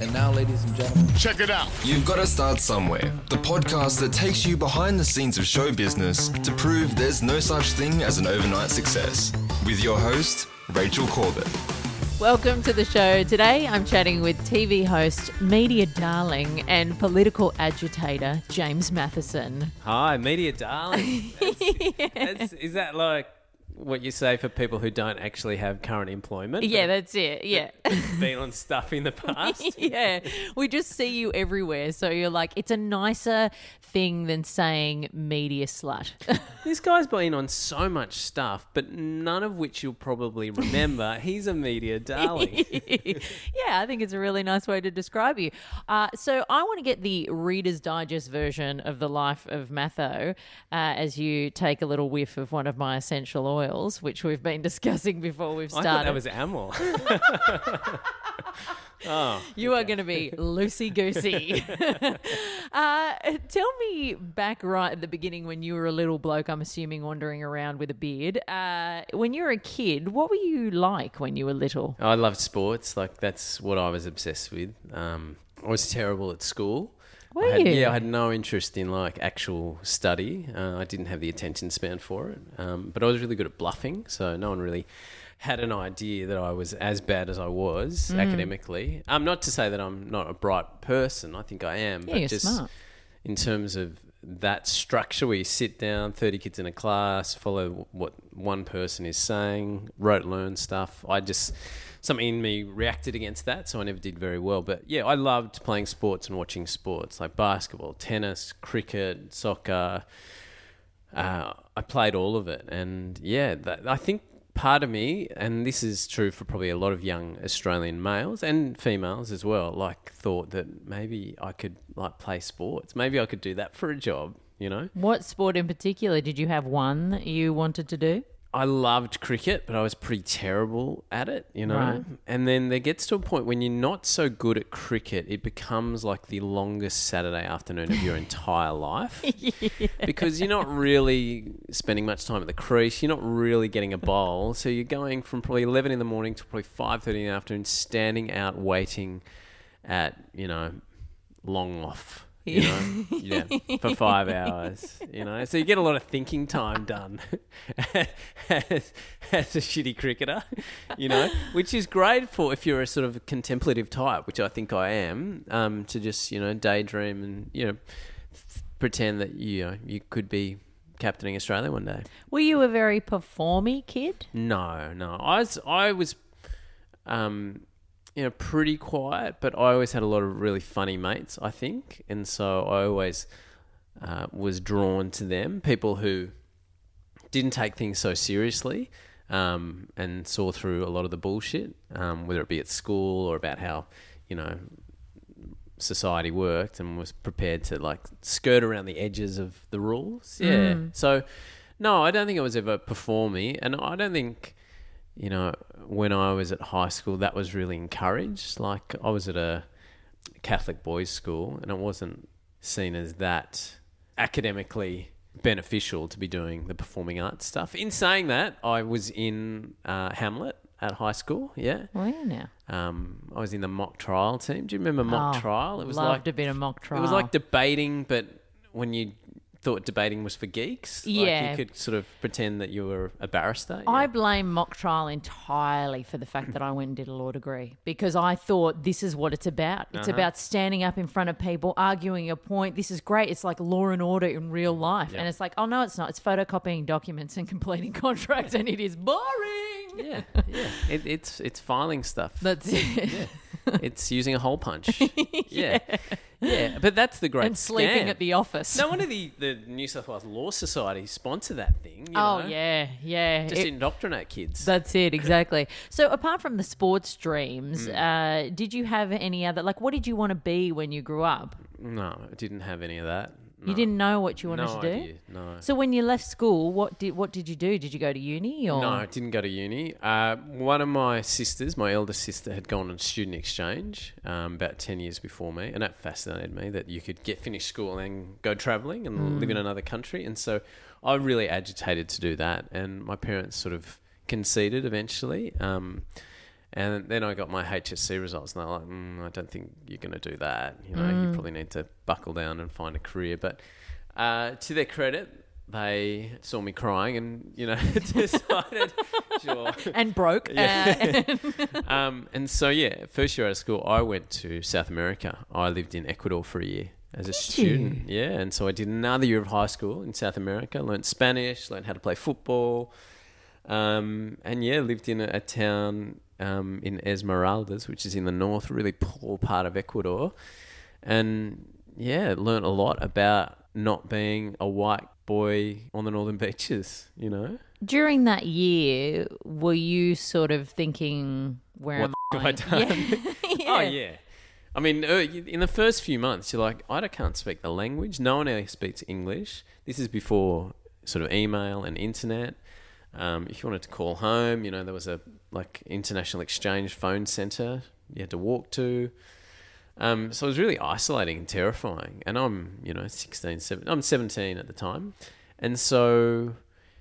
And now, ladies and gentlemen, Check it out. You've got to start somewhere. The podcast that takes you behind the scenes of show business to prove there's no such thing as an overnight success. With your host, Rachel Corbett. Welcome to the show. Today I'm chatting with TV host, media darling, and political agitator James Mathison. Hi, media darling. That's- that's- is that like what you say for people who don't actually have current employment? Yeah, that's it. Yeah. been on stuff in the past. yeah. We just see you everywhere. So you're like, it's a nicer thing than saying media slut. this guy's been on so much stuff, but none of which you'll probably remember. He's a media darling. yeah, I think it's a really nice way to describe you. Uh, so I want to get the Reader's Digest version of the life of Matho uh, as you take a little whiff of one of my essential oils, which we've been discussing before we've I started. thought that was Amel. oh, You are going to be loosey goosey. uh, tell me back right at the beginning when you were a little bloke, I'm assuming wandering around with a beard. Uh, when you were a kid, what were you like when you were little? I loved sports. Like that's what I was obsessed with. Um, I was terrible at school. Were I had, you? Yeah, I had no interest in like actual study. Uh, I didn't have the attention span for it. Um, but I was really good at bluffing, so no one really had an idea that I was as bad as I was Mm. academically. Um, not to say that I'm not a bright person. I think I am. Yeah, but you're just smart. in terms of that structure where you sit down, 30 kids in a class, follow what one person is saying, rote learn stuff. I just, something in me reacted against that, so I never did very well. But yeah, I loved playing sports and watching sports like basketball, tennis, cricket, soccer. Uh, I played all of it. And yeah, that, I think part of me, and this is true for probably a lot of young Australian males and females as well, like thought that maybe I could like play sports. Maybe I could do that for a job, you know? What sport in particular did you have one that you wanted to do? I loved cricket, but I was pretty terrible at it, you know. Right. And then there gets to a point when you're not so good at cricket, it becomes like the longest Saturday afternoon of your entire life. Because you're not really spending much time at the crease, you're not really getting a bowl, so you're going from probably 11 in the morning to probably 5:30 in the afternoon standing out waiting at, you know, long off. You know, yeah, for five hours. You know, so you get a lot of thinking time done as, as a shitty cricketer. You know, which is great for if you're a sort of contemplative type, which I think I am. Um, to just you know daydream and you know pretend that you know you could be captaining Australia one day. Were you a very performy kid? No, no. I was I was um you know pretty quiet, but I always had a lot of really funny mates, I think. And so I always uh, was drawn to them, people who didn't take things so seriously um, and saw through a lot of the bullshit, um, whether it be at school or about how, you know, society worked and was prepared to like skirt around the edges of the rules. Yeah. So, no, I don't think it was ever performing, and I don't think, you know, when I was at high school, that was really encouraged. Like I was at a Catholic boys' school, and it wasn't seen as that academically beneficial to be doing the performing arts stuff. In saying that, I was in uh, Hamlet at high school. Yeah. Where now? Um, I was in the mock trial team. Do you remember mock Oh, trial? It was loved like a bit of mock trial. It was like debating, but when you thought debating was for geeks, like Yeah. you could sort of pretend that you were a barrister. I yeah. blame mock trial entirely for the fact that I went and did a law degree because I thought this is what it's about. It's Uh-huh. about standing up in front of people, arguing a point. This is great. It's like law and order in real life. And it's like, oh, no, it's not. It's photocopying documents and completing contracts, and it is boring. yeah, yeah. It, it's it's filing stuff. That's it. it's using a hole punch. yeah. yeah, But that's the great and sleeping scam. at the office. No wonder the, the New South Wales Law Society sponsor that thing. You oh, know? yeah, yeah. Just It- indoctrinate kids. That's it, exactly. so, apart from the sports dreams, Hmm. uh, did you have any other? Like, what did you want to be when you grew up? no, I didn't have any of that. You didn't know what you wanted no to do. idea. No. So, when you left school, what did what did you do? Did you go to uni or? No, I didn't go to uni. Uh, one of my sisters, my elder sister, had gone on student exchange um, about 10 years before me. And that fascinated me that you could get finished school and go traveling and live in another country. And so I really agitated to do that. And my parents sort of conceded eventually. Um, And then I got my HSC results, and they're like, mm, I don't think you're going to do that. You know, you probably need to buckle down and find a career. But uh, to their credit, they saw me crying and, you know, decided, sure. and broke. Yeah. Uh, Um, and so, yeah, first year out of school, I went to South America. I lived in Ecuador for a year as a student. Yeah, and so I did another year of high school in South America, learned Spanish, learned how to play football. Um, and yeah, lived in a, a town um, in Esmeraldas, which is in the north, really poor part of Ecuador. And yeah, learned a lot about not being a white boy on the northern beaches, you know? During that year, were you sort of thinking, where What am I? I done? Yeah. Oh yeah. I mean, uh, in the first few months, you're like, I can't speak the language. No one else speaks English. This is before sort of email and internet. Um, if you wanted to call home, you know, there was a like international exchange phone center you had to walk to. Um, so it was really isolating and terrifying. And I'm, you know, 16, 17, I'm 17 at the time. And so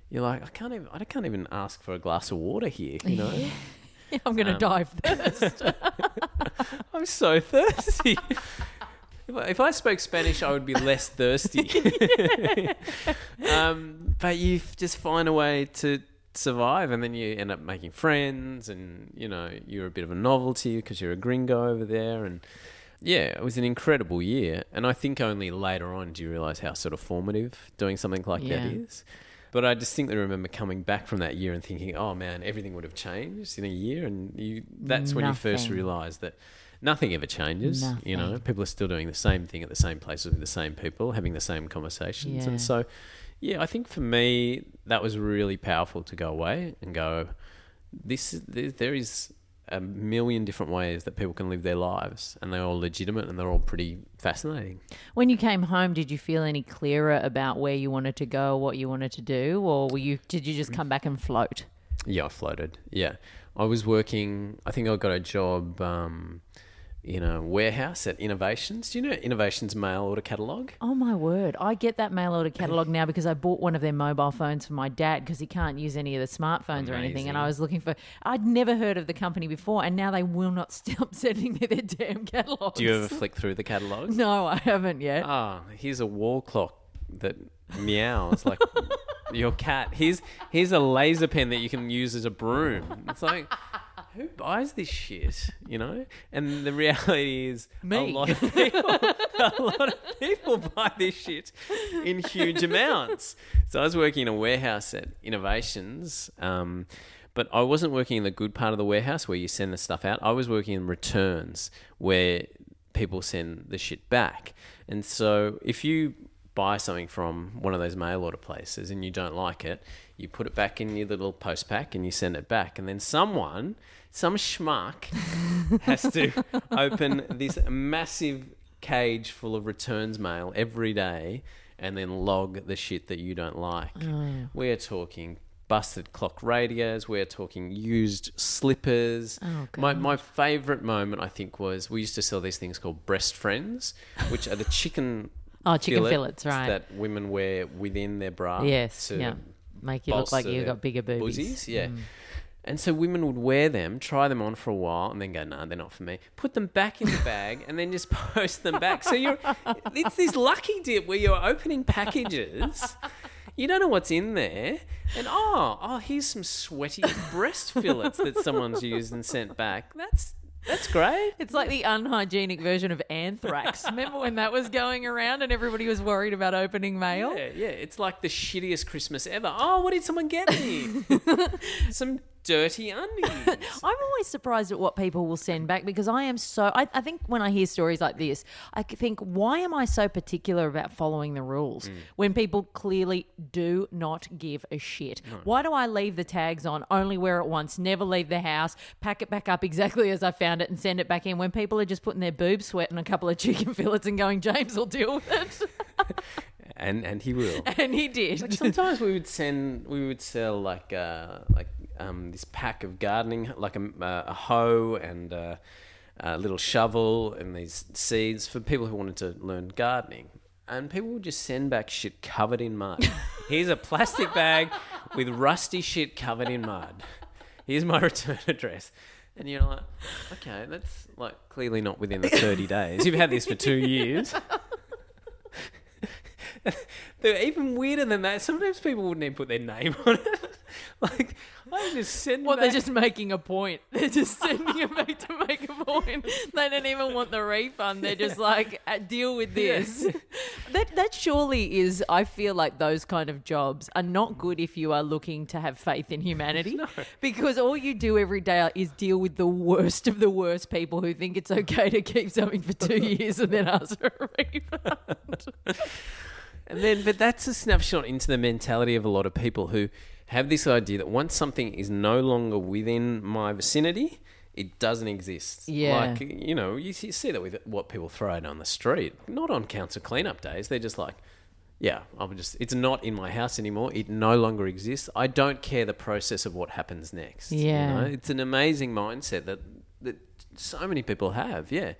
you're like, I can't even, I can't even ask for a glass of water here, you know? I'm going to Um, die of thirst. I'm so thirsty. if, I, if I spoke Spanish, I would be less thirsty. um, but you just find a way to survive, and then you end up making friends, and you know you're a bit of a novelty because you're a gringo over there, and yeah, it was an incredible year. And I think only later on do you realize how sort of formative doing something like Yeah. that is. But I distinctly remember coming back from that year and thinking, "Oh man, everything would have changed in a year." And you, that's when you first Nothing. realise that nothing ever changes. You know, people are still doing the same thing at the same places with the same people, having the same conversations. Yeah. And so, yeah, I think for me that was really powerful to go away and go. This is there, there is a million different ways that people can live their lives, and they're all legitimate and they're all pretty fascinating. when you came home, did you feel any clearer about where you wanted to go, what you wanted to do, or were you? Did you just come back and float? Yeah, I floated. Yeah, I was working. I think I got a job um, in a warehouse at Innovations. Do you know Innovations mail order catalog? Oh my word! I get that mail order catalog now because I bought one of their mobile phones for my dad because he can't use any of the smartphones or anything. And I was looking for. I'd never heard of the company before, and now they will not stop sending me their damn catalogs. Do you ever flick through the catalog? No, I haven't yet. Ah, here's a wall clock that meows like your cat. Here's here's a laser pen that you can use as a broom. It's like who buys this shit? You know? And the reality is Me. a lot of people a lot of people buy this shit in huge amounts. So I was working in a warehouse at Innovations. Um, but I wasn't working in the good part of the warehouse where you send the stuff out. I was working in returns where people send the shit back. And so if you buy something from one of those mail order places and you don't like it, you put it back in your little post pack and you send it back. And then someone, some schmuck, has to open this massive cage full of returns mail every day and then log the shit that you don't like. Oh. We're talking busted clock radios, we're talking used slippers. Oh, my my favorite moment I think was we used to sell these things called breast friends, which are the chicken Oh, chicken fillet fillets, right. That women wear within their bra. yes, to yeah. Make you look like you've got bigger boobies. Mm. boozies, Yeah. And so women would wear them, try them on for a while, and then go, "Nah, they're not for me." Put them back in the bag, and then just post them back. So you're, it's this lucky dip where you're opening packages, you don't know what's in there, and oh, oh, here's some sweaty breast fillets that someone's used and sent back. That's that's great. It's like the unhygienic version of anthrax. Remember when that was going around and everybody was worried about opening mail? Yeah, yeah. It's like the shittiest Christmas ever. Oh, what did someone get me? Some dirty undies. I'm always surprised at what people will send back because I am so. I, I think when I hear stories like this, I think, why am I so particular about following the rules Mm. when people clearly do not give a shit? Why do I leave the tags on, only wear it once, never leave the house, pack it back up exactly as I found it, and send it back in when people are just putting their boob sweat in a couple of chicken fillets and going, James will deal with it? and and he will. and he did. Like sometimes we would send, we would sell like uh, like um, this pack of gardening, like a, uh, a hoe and uh, a little shovel and these seeds for people who wanted to learn gardening. And people would just send back shit covered in mud. Here's a plastic bag with rusty shit covered in mud. Here's my return address. And you're like, okay, that's like clearly not within the 30 days. You've had this for two years. They're even weirder than that. Sometimes people wouldn't even put their name on it. like, I just Well, they're just making a point. They're just sending it back to make a point. They don't even want the refund. They're just like, "Uh, deal with this. that that surely is. I feel like those kind of jobs are not good if you are looking to have faith in humanity, because all you do every day is deal with the worst of the worst people who think it's okay to keep something for two years and then ask for a refund. And then, but that's a snapshot into the mentality of a lot of people who have this idea that once something is no longer within my vicinity, it doesn't exist. Yeah. Like, you know, you see, that with what people throw out on the street. Not on council cleanup days. They're just like, yeah, I'm just, it's not in my house anymore. It no longer exists. I don't care the process of what happens next. you Yeah. know? It's an amazing mindset that, that so many people have. Yeah.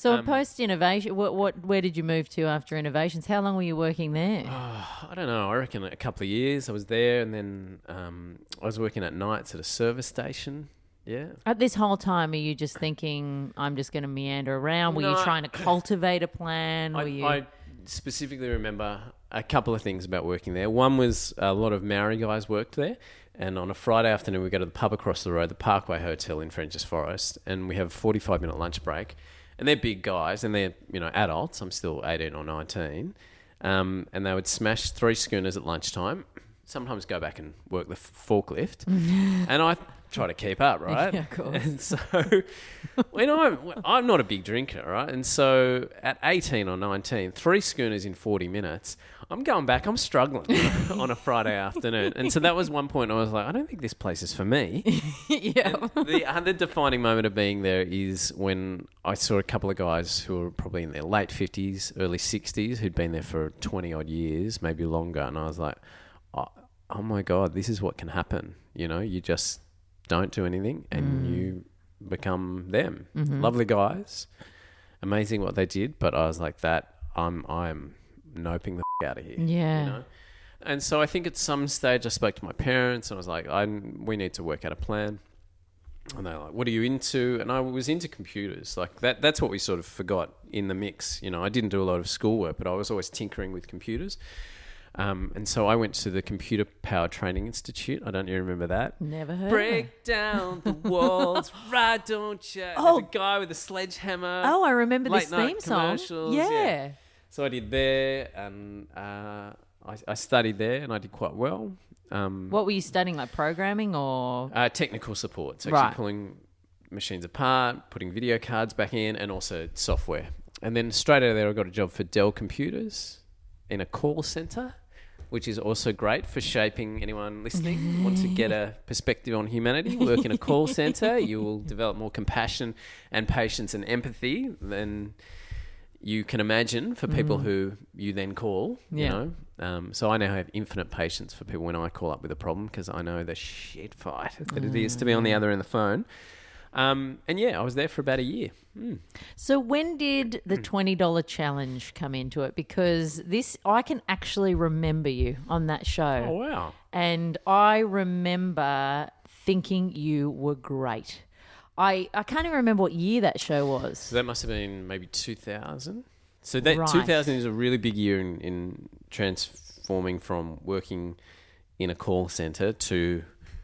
So, Um, post innovation, what, what, where did you move to after innovations? How long were you working there? I don't know. I reckon a couple of years I was there, and then um, I was working at nights at a service station. Yeah. At this whole time, are you just thinking, I'm just going to meander around? Were you trying to cultivate a plan? Were I, you... I specifically remember a couple of things about working there. One was a lot of Maori guys worked there, and on a Friday afternoon we go to the pub across the road, the Parkway Hotel in French's Forest, and we have a forty-five minute lunch break. And they're big guys, and they're you know adults. I'm still eighteen or nineteen, um, and they would smash three schooners at lunchtime. Sometimes go back and work the f- forklift, and I try to keep up, right? Yeah, of course. And so, when I'm I'm not a big drinker, right? And so at 18 or 19, three schooners in 40 minutes, I'm going back. I'm struggling on a Friday afternoon, and so that was one point. I was like, I don't think this place is for me. yeah. the other defining moment of being there is when I saw a couple of guys who were probably in their late 50s, early 60s, who'd been there for 20 odd years, maybe longer. And I was like, oh, oh my God, this is what can happen. You know, you just don't do anything and mm. you become them. Mm-hmm. Lovely guys, amazing what they did. But I was like, that, I'm, I'm noping the f- out of here. Yeah. You know? And so I think at some stage I spoke to my parents and I was like, I, we need to work out a plan. And they're like, "What are you into?" And I was into computers. Like that. That's what we sort of forgot in the mix. You know, I didn't do a lot of schoolwork, but I was always tinkering with computers. Um, and so I went to the Computer Power Training Institute. I don't even remember that? Never heard of. Break down the walls, right? Don't you? Oh. There's a guy with a sledgehammer. Oh, I remember this night theme song. Yeah. yeah. So I did there, and uh, I, I studied there, and I did quite well. Um, What were you studying, like programming or? uh, technical support, so actually Right. pulling machines apart, putting video cards back in, and also software. And then straight out of there, I got a job for Dell Computers in a call center, which is also great for shaping anyone listening. Want to get a perspective on humanity? Work in a call center, you will develop more compassion and patience and empathy than you can imagine for people who you then call. You Yeah. know, um, so I now have infinite patience for people when I call up with a problem because I know the shit fight that it is to be on the other end of the phone. Um, and yeah, I was there for about a year. Mm. So when did the Hmm. twenty dollar challenge come into it? Because this, I can actually remember you on that show. Oh wow! and I remember thinking you were great. I I can't even remember what year that show was. So that must have been maybe two thousand. So that Right. two thousand is a really big year in, in transforming from working in a call center to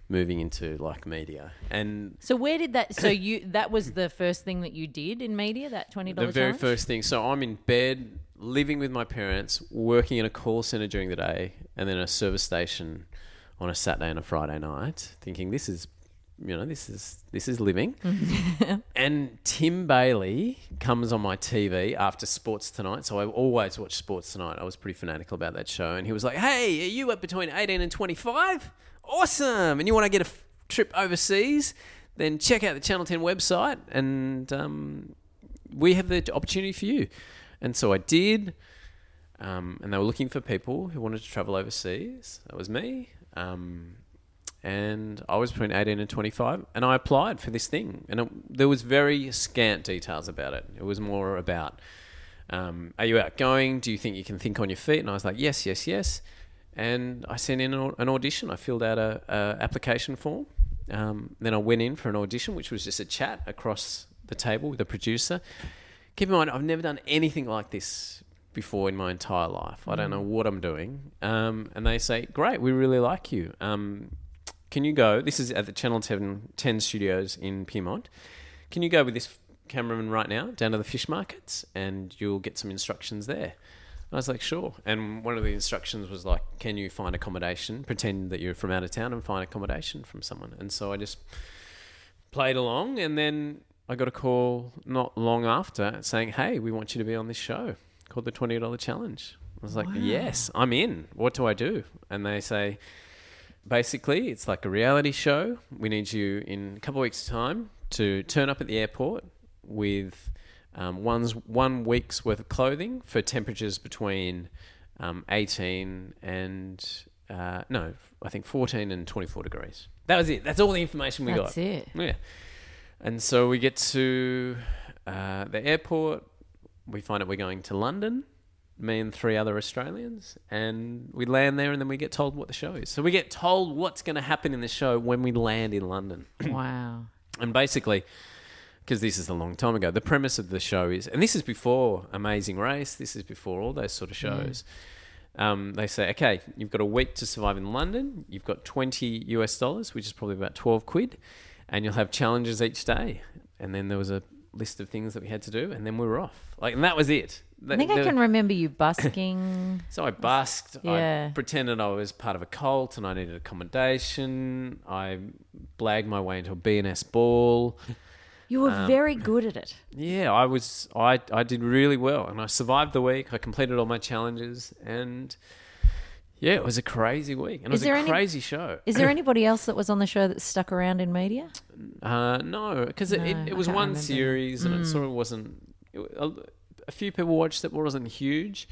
moving into like media and So where did that? So you that was the first thing that you did in media that $20 the very first thing. So I'm in bed, living with my parents, working in a call center during the day, and then a service station on a Saturday and a Friday night, thinking this is, you know, this is this is living. and Tim Bailey comes on my TV after Sports Tonight. So I always watch Sports Tonight. I was pretty fanatical about that show, and he was like, "Hey, are you up between 18 and 25? Awesome! And you want to get a f- trip overseas?" Then check out the Channel 10 website and um, we have the opportunity for you. And so I did. Um, and they were looking for people who wanted to travel overseas. That was me. Um, and I was between 18 and 25. And I applied for this thing. And it, there was very scant details about it. It was more about, um, are you outgoing? Do you think you can think on your feet? And I was like, yes, yes, yes. And I sent in an an audition. I filled out a, a application form. Um, then I went in for an audition, which was just a chat across the table with a producer. Keep in mind, I've never done anything like this before in my entire life. I don't know what I'm doing. Um, and they say, Great, we really like you. Um, can you go? This is at the Channel 10, 10 studios in Pyrmont. Can you go with this cameraman right now down to the fish markets and you'll get some instructions there? I was like, sure. And one of the instructions was like, can you find accommodation? Pretend that you're from out of town and find accommodation from someone. And so I just played along and then I got a call not long after saying, hey, we want you to be on this show called the $20 Challenge. I was like, yes, I'm in. What do I do? And they say, basically, it's like a reality show. We need you in a couple of weeks' time to turn up at the airport with um, one's one week's worth of clothing for temperatures between um, 18 and uh, no, I think 14 and 24 degrees. That was it. That's all the information we That's got. it. Yeah. And so we get to uh, the airport. We find out we're going to London, me and three other Australians. And we land there and then we get told what the show is. So we get told what's going to happen in the show when we land in London. Wow. And basically, because this is a long time ago, the premise of the show is, and this is before Amazing Race, this is before all those sort of shows. Um, they say, okay, you've got a week to survive in London. You've got 20 US dollars, which is probably about 12 quid, and you'll have challenges each day. And then there was a list of things that we had to do, and then we were off. Like, and that was it. I think I can remember you busking. So I busked. Yeah. I pretended I was part of a cult and I needed accommodation. I blagged my way into a B&S ball. You were Um, very good at it. Yeah, I was. I I did really well, and I survived the week. I completed all my challenges, and yeah, it was a crazy week, and it Is was there a any- crazy show. Is there anybody else that was on the show that stuck around in media? Uh, no, because it, No, it, it was one remember. Mm. series, and it sort of wasn't. It, a, a few people watched it, but it wasn't huge.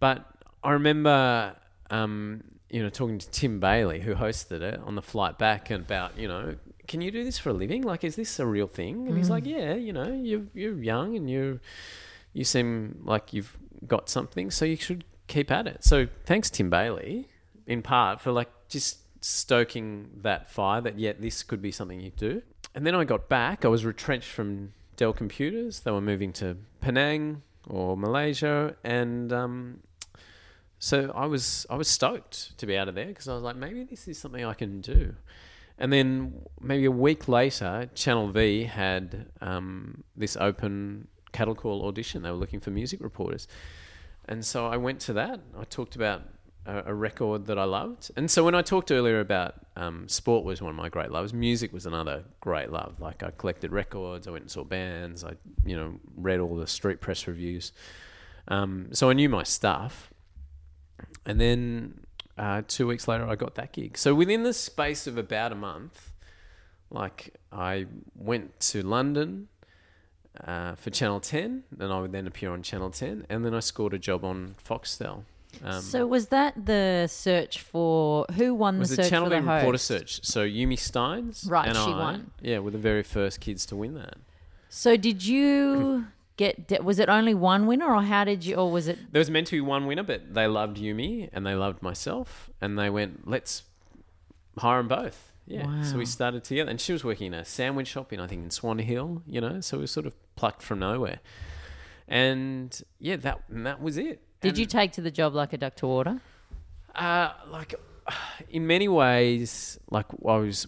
But I remember, um, you know, talking to Tim Bailey, who hosted it, on the flight back, and about you know, can you do this for a living? Like, is this a real thing? And he's Mm. like, yeah, you know, you're you're young and you you seem like you've got something, so you should keep at it. So thanks, Tim Bailey, in part for like just stoking that fire that yeah, this could be something you do. And then I got back. I was retrenched from Dell Computers. They were moving to Penang or Malaysia, and um, so I was I was stoked to be out of there because I was like, maybe this is something I can do. And then maybe a week later, Channel V had um, this open cattle call audition. They were looking for music reporters, and so I went to that. I talked about a, a record that I loved, and so when I talked earlier about um, sport was one of my great loves, music was another great love. Like I collected records, I went and saw bands, I you know read all the street press reviews, um, so I knew my stuff. And then uh, two weeks later, I got that gig. So within the space of about a month, like I went to London uh, for Channel 10, and I would then appear on Channel 10, and then I scored a job on Foxtel. Um, so was that the search for who won the search Channel for the reporter search. So Yumi Stynes, Right, and she I, won. Yeah, were the very first kids to win that. So did you get? Was it only one winner, or how did you? Or was it? There was meant to be one winner, but they loved Yumi and they loved myself, and they went, "Let's hire them both." Yeah, so we started together, and she was working in a sandwich shop in I think in Swan Hill, you know. So we were sort of plucked from nowhere, and yeah, that and that was it. Did And, you take to the job like a duck to water? Uh, like, in many ways, like I was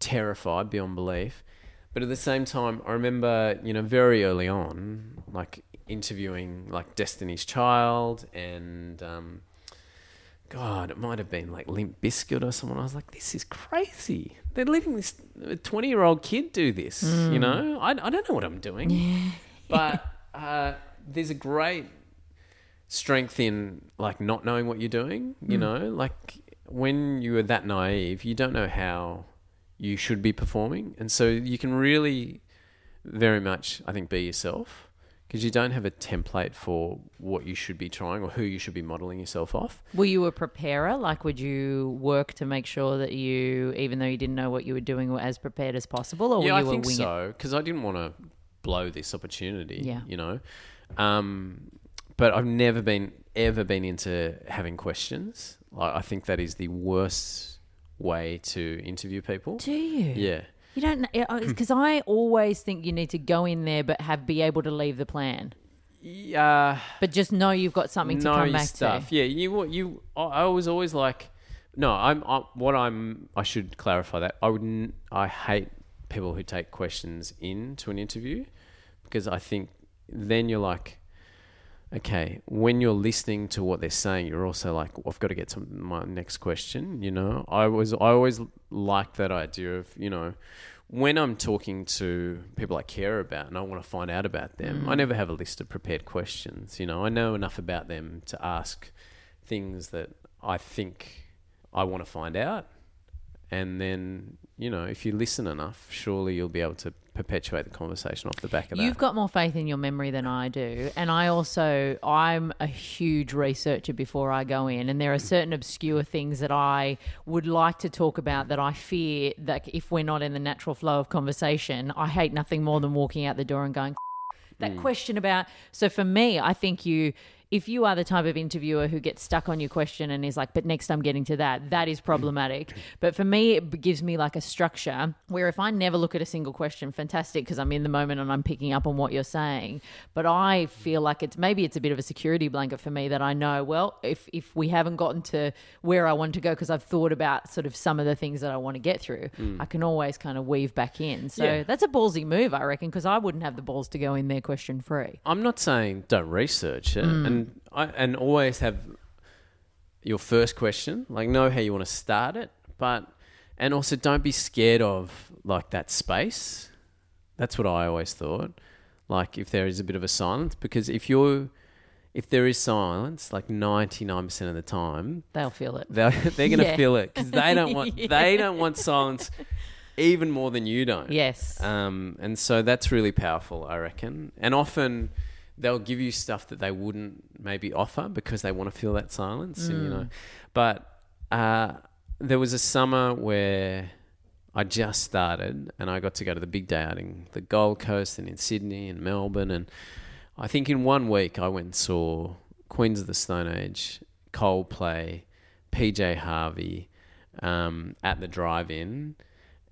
terrified beyond belief, but at the same time, I remember, you know, very early on, like interviewing like Destiny's Child and, um, God, it might have been like Limp Bizkit or someone. I was like, this is crazy. They're letting this twenty-year-old kid do this. You know, I, I don't know what I'm doing, but uh, there's a great strength in like not knowing what you're doing you know? Like when you are that naive you don't know how you should be performing. And so you can really very much i think be yourself because you don't have a template for what you should be trying or who you should be modeling yourself off Were you a preparer? Like, would you work to make sure that you, even though you didn't know what you were doing, were as prepared as possible, or yeah were i think a so because i didn't want to blow this opportunity Yeah. you know um, but i've never been ever been into having questions like, i think that is the worst way to interview people. Do you? Yeah. You don't because uh, uh, I always think you need to go in there, but have be able to leave the plan. Yeah. But just know you've got something to come back stuff. to. Yeah, you you. I I was always like, no, I'm I, what I'm. I should clarify that I wouldn't. I hate people who take questions into an interview because I think then you're like, okay, when you're listening to what they're saying, you're also like, I've got to get to my next question. You know, I was I always liked that idea of you know. When I'm talking to people I care about and I want to find out about them, I mm. never have a list of prepared questions. You know, I know enough about them to ask things that I think I want to find out. And then, you know, if you listen enough, surely you'll be able to perpetuate the conversation off the back of that. You've got more faith in your memory than I do. And I also, I'm a huge researcher before I go in. And there are certain obscure things that I would like to talk about that I fear that if we're not in the natural flow of conversation, I hate nothing more than walking out the door and going, that hmm. question about. So for me, I think you. If you are the type of interviewer who gets stuck on your question and is like, but next I'm getting to that, that is problematic. But for me, it gives me like a structure where if I never look at a single question, fantastic, because I'm in the moment and I'm picking up on what you're saying. But I feel like it's maybe it's a bit of a security blanket for me that I know, well, if, if we haven't gotten to where I want to go, because I've thought about sort of some of the things that I want to get through, I can always kind of weave back in. So Yeah. that's a ballsy move, I reckon, because I wouldn't have the balls to go in there question free. I'm not saying don't research Mm. and I, and always have your first question, like know how you want to start it, but and also don't be scared of like that space. That's what I always thought. Like if there is a bit of a silence, because if you're if there is silence, like ninety nine percent of the time, They'll feel it. they're they're gonna Yeah. feel it because they don't want they don't want silence even more than you don't. Yes. Um, and so that's really powerful, I reckon. And often they'll give you stuff that they wouldn't maybe offer because they want to feel that silence. And, you know, but uh, there was a summer where I just started and I got to go to the big day out in the Gold Coast and in Sydney and Melbourne. And I think in one week I went and saw Queens of the Stone Age, Coldplay, PJ Harvey um, at the drive-in,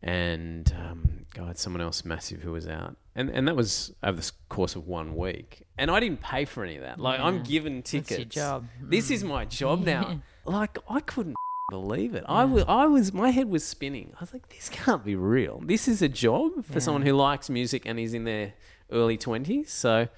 and um, God, someone else massive who was out, and and that was over the course of one week. And I didn't pay for any of that. Like I'm given tickets. your job. This is my job now. Like I couldn't believe it. I was, I was, my head was spinning. I was like, this can't be real. This is a job for someone who likes music and is in their early twenties. So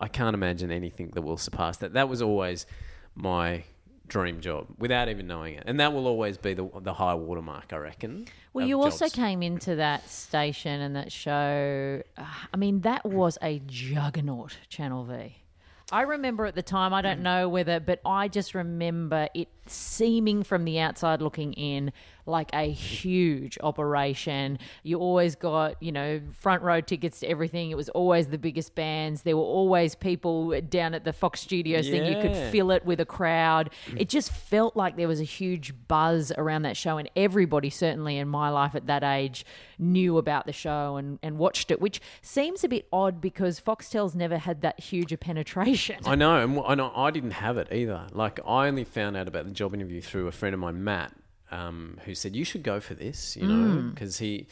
I can't imagine anything that will surpass that. That was always my dream job without even knowing it. And that will always be the, the high watermark, I reckon. Well, you also came into that station and that show. uh, I mean, that was a juggernaut, Channel V. I remember at the time, I Mm. don't know whether, but I just remember it seeming from the outside looking in like a huge operation. You always got, you know, front row tickets to everything. It was always the biggest bands. There were always people down at the Fox Studios thing. You could fill it with a crowd. It just felt like there was a huge buzz around that show, and everybody, certainly in my life at that age, knew about the show and, and watched it, which seems a bit odd because Foxtel's never had that huge a penetration. I know, and I know I didn't have it either. Like I only found out about the job interview through a friend of mine, Matt, um, who said you should go for this, you know, because he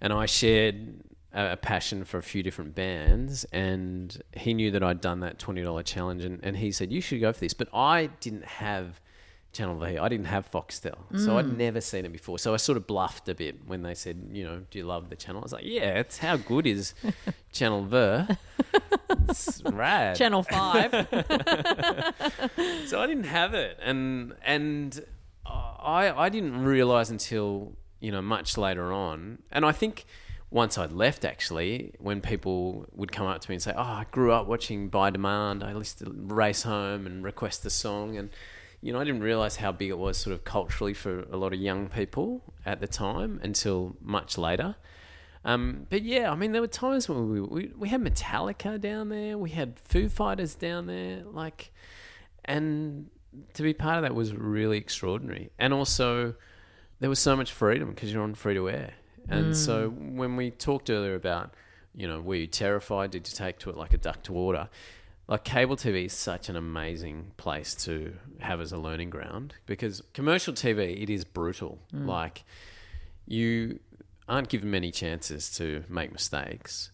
and I shared a, a passion for a few different bands, and he knew that I'd done that twenty dollar challenge, and, and he said you should go for this, but I didn't have. Channel V. I didn't have Foxtel, so I'd never seen it before. So I sort of bluffed a bit when they said, you know, do you love the channel? I was like, yeah, it's how good is Channel V? It's rad. Channel 5. So I didn't have it, and and I I didn't realize until you know much later on, and I think once I'd left actually, when people would come up to me and say, "Oh, I grew up watching By Demand. I used to race home and request the song," and you know I didn't realize how big it was sort of culturally for a lot of young people at the time until much later. Um, but yeah, I mean, there were times when we, we we had Metallica down there, we had Foo Fighters down there, like, and to be part of that was really extraordinary. And also, there was so much freedom because you're on free to air. And mm. so, when we talked earlier about, you know, were you terrified? Did you take to it like a duck to water? like cable TV is such an amazing place to have as a learning ground because commercial TV it is brutal. Mm. Like you aren't given many chances to make mistakes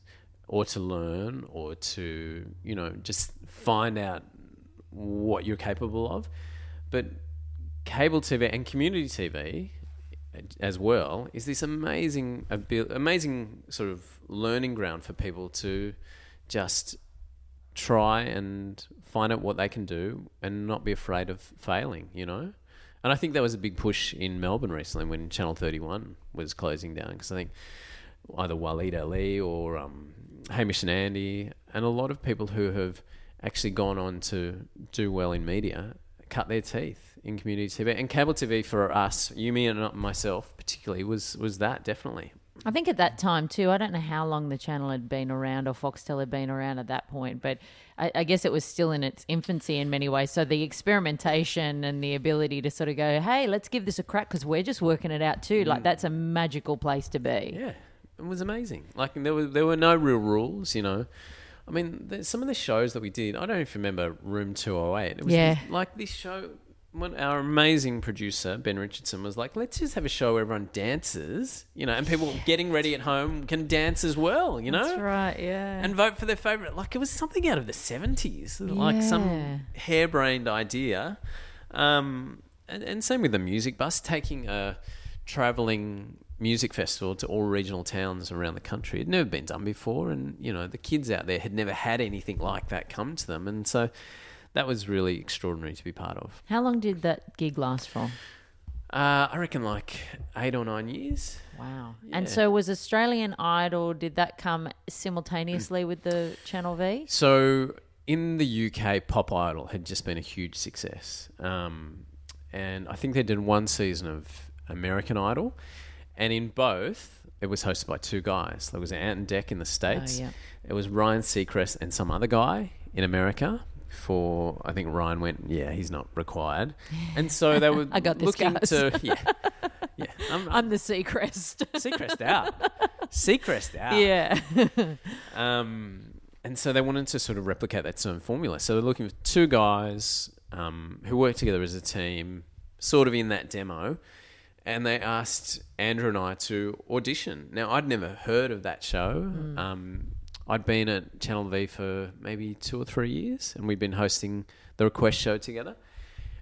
or to learn or to you know just find out what you're capable of. But cable TV and community TV as well is this amazing amazing sort of learning ground for people to just try and find out what they can do and not be afraid of failing, you know? And I think that was a big push in Melbourne recently when Channel 31 was closing down because I think either Waleed Aly or um, Hamish and Andy and a lot of people who have actually gone on to do well in media cut their teeth in community TV and cable TV for us, you, me, and myself particularly was was that definitely. I think at that time too. I don't know how long the channel had been around or Foxtel had been around at that point, but I, I guess it was still in its infancy in many ways. So the experimentation and the ability to sort of go, "Hey, let's give this a crack," because we're just working it out too. Like mm. that's a magical place to be. Yeah, it was amazing. Like there were there were no real rules, you know. I mean, some of the shows that we did. I don't you remember Room Two Hundred Eight. It was Yeah. like this show. When our amazing producer Ben Richardson was like, "Let's just have a show where everyone dances, you know, and people getting ready at home can dance as well, you know." That's right. Yeah. and vote for their favorite. Like it was something out of the seventies, like some harebrained idea. Um, and, and same with the music bus, taking a traveling music festival to all regional towns around the country. It'd never been done before, and you know the kids out there had never had anything like that come to them, and so that was really extraordinary to be part of. how long did that gig last for? Uh, I reckon like eight or nine years. Wow. And so was Australian Idol, did that come simultaneously with the Channel V? So in the UK, Pop Idol had just been a huge success, um, and I think they did one season of American Idol, and in both, it was hosted by two guys. There was Ant and Dec in the states. yeah. It was Ryan Seacrest and some other guy in America. For I think Ryan went, yeah, he's not required, and so they were I got this, looking guys. to yeah, yeah. I'm, I'm the Seacrest. Seacrest out, Seacrest out. yeah. Um, and so they wanted to sort of replicate that same formula. So they're looking for two guys um, who work together as a team, sort of in that demo. And they asked Andrew and I to audition. Now, I'd never heard of that show. Um, I'd been at Channel V for maybe two or three years, and we'd been hosting the Request show together.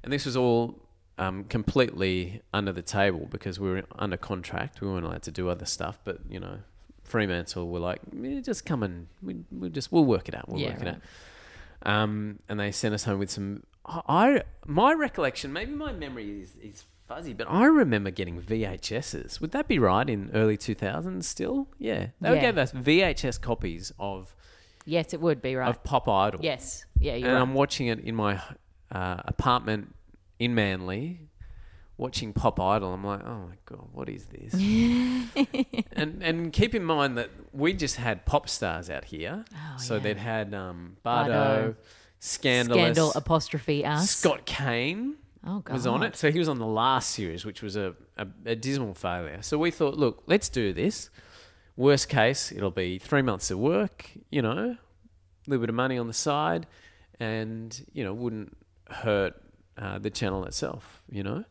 And this was all um, completely under the table because we were under contract. We weren't allowed to do other stuff, but you know, Fremantle were like, "Yeah, just come and we we'll just we'll work it out. We'll Yeah, work it out. Um, and they sent us home with some. I my recollection, maybe my memory is, is fuzzy, but I remember getting VHSs. Would that be right in early two thousands? Still, yeah, they Yeah. gave us VHS copies of yes, it would be right. of Pop Idol. yes. Yeah, you're and right. I'm watching it in my uh, apartment in Manly, watching Pop Idol. I'm like, oh my god, what is this? and and keep in mind that we just had pop stars out here, so Oh, yeah. they'd had um, Bardot. Bardot, Scandalous, Scandal apostrophe us. Scott Cain oh, God. was on it. So he was on the last series, which was a, a, a dismal failure. So we thought, look, let's do this. Worst case, it'll be three months of work, you know, a little bit of money on the side, and, you know, wouldn't hurt uh, the channel itself, you know.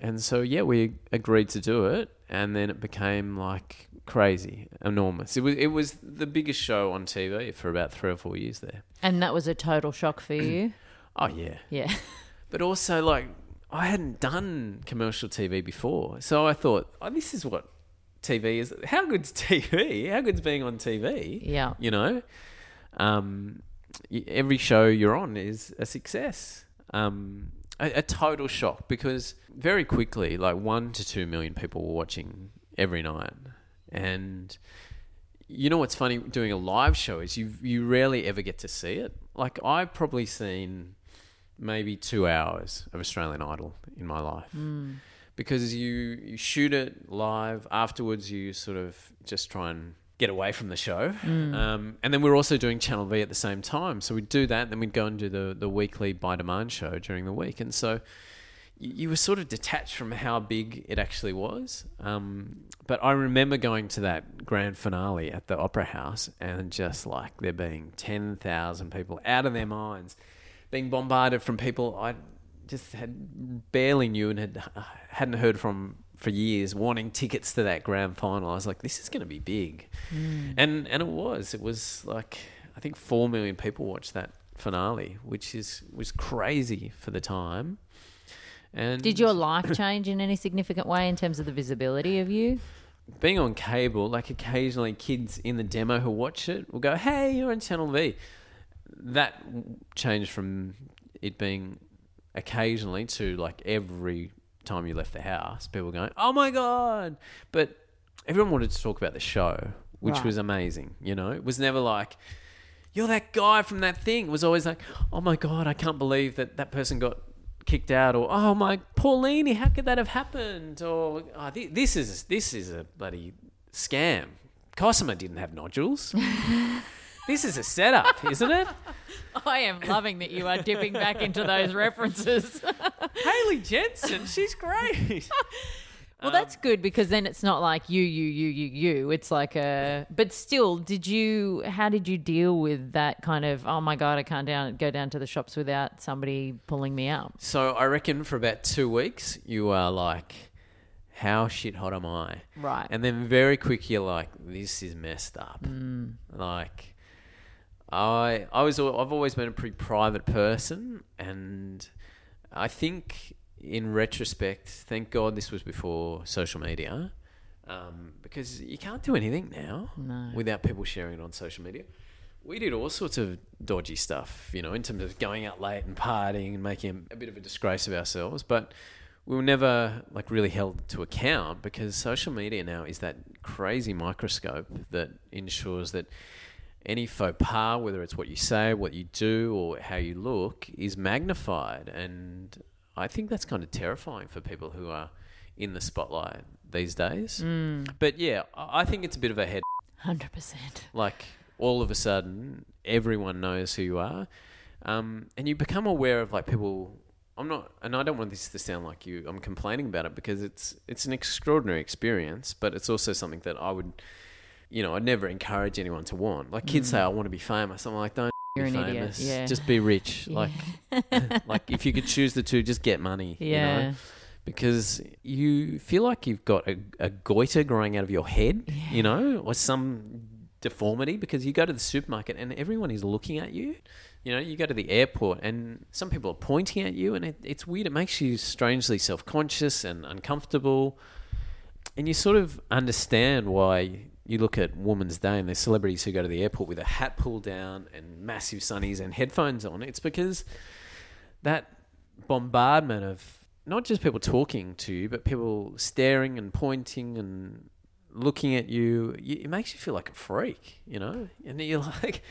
And so, yeah, we agreed to do it, and then it became like crazy, enormous. It was it was the biggest show on TV for about three or four years there. And that was a total shock for you. Oh yeah, Yeah. but also like I hadn't done commercial TV before, so I thought, oh, this is what TV is. How good's TV? How good's being on TV? Yeah. you know, um, every show you're on is a success. Um, a, a total shock because very quickly, like one to two million people were watching every night, and you know what's funny doing a live show is you you rarely ever get to see it. Like I've probably seen maybe two hours of Australian Idol in my life because you you shoot it live. Afterwards, you sort of just try and get away from the show. Um, and then we we're also doing Channel V at the same time, so we'd do that, and then we'd go and do the the weekly by demand show during the week. And so, you, you were sort of detached from how big it actually was. Um, but I remember going to that grand finale at the Opera House and just like there being 10,000 people out of their minds, being bombarded from people I just had barely knew and had, hadn't heard from for years, wanting tickets to that grand final. I was like, this is going to be big. Mm. And, and it was. It was like, I think 4 million people watched that finale, which is was crazy for the time. And Did your life change in any significant way in terms of the visibility of you? being on cable, like occasionally kids in the demo who watch it will go, "Hey, you're on Channel V." That changed from it being occasionally to like every time you left the house, people going, "Oh my god!" But everyone wanted to talk about the show, which Right. was amazing. You know, it was never like. You're that guy from that thing. It was always like, oh my god, I can't believe that that person got kicked out, or oh my Pauline, how could that have happened? Or oh, thi- this is this is a bloody scam. Cosima didn't have nodules. this is a setup, isn't it? I am loving that you are dipping back into those references. Hayley Jensen, she's great. Well, that's um, good because then it's not like you, you, you, you, you. It's like a. But still, did you? How did you deal with that kind of? Oh my god, I can't down go down to the shops without somebody pulling me out. so I reckon for about two weeks you are like, how shit hot am I? Right. And then very quick you're like, this is messed up. Mm. Like, I I was I've always been a pretty private person, and I think in retrospect, thank God this was before social media, um, because you can't do anything now No. without people sharing it on social media. We did all sorts of dodgy stuff, you know, in terms of going out late and partying and making a bit of a disgrace of ourselves, but we were never like really held to account because social media now is that crazy microscope that ensures that any faux pas, whether it's what you say, what you do, or how you look, is magnified. And I think that's kind of terrifying for people who are in the spotlight these days. But yeah, I think it's a bit of a head. Hundred percent. Like all of a sudden, everyone knows who you are, um, and you become aware of like people. I'm not, and I don't want this to sound like you. I'm complaining about it because it's it's an extraordinary experience, but it's also something that I would, you know, I'd never encourage anyone to want. Like kids mm. say, I want to be famous. I'm like, don't You're be famous. yeah. Just be rich. Like, like if you could choose the two, just get money. You Yeah. know? because you feel like you've got a, a goiter growing out of your head, you know, or some deformity because you go to the supermarket and everyone is looking at you. You know, you go to the airport and some people are pointing at you, and it, it's weird. It makes you strangely self conscious and uncomfortable. And you sort of understand why you look at Woman's Day and there's celebrities who go to the airport with a hat pulled down and massive sunnies and headphones on. It's because that bombardment of not just people talking to you, but people staring and pointing and looking at you, it makes you feel like a freak, you know? And you're like,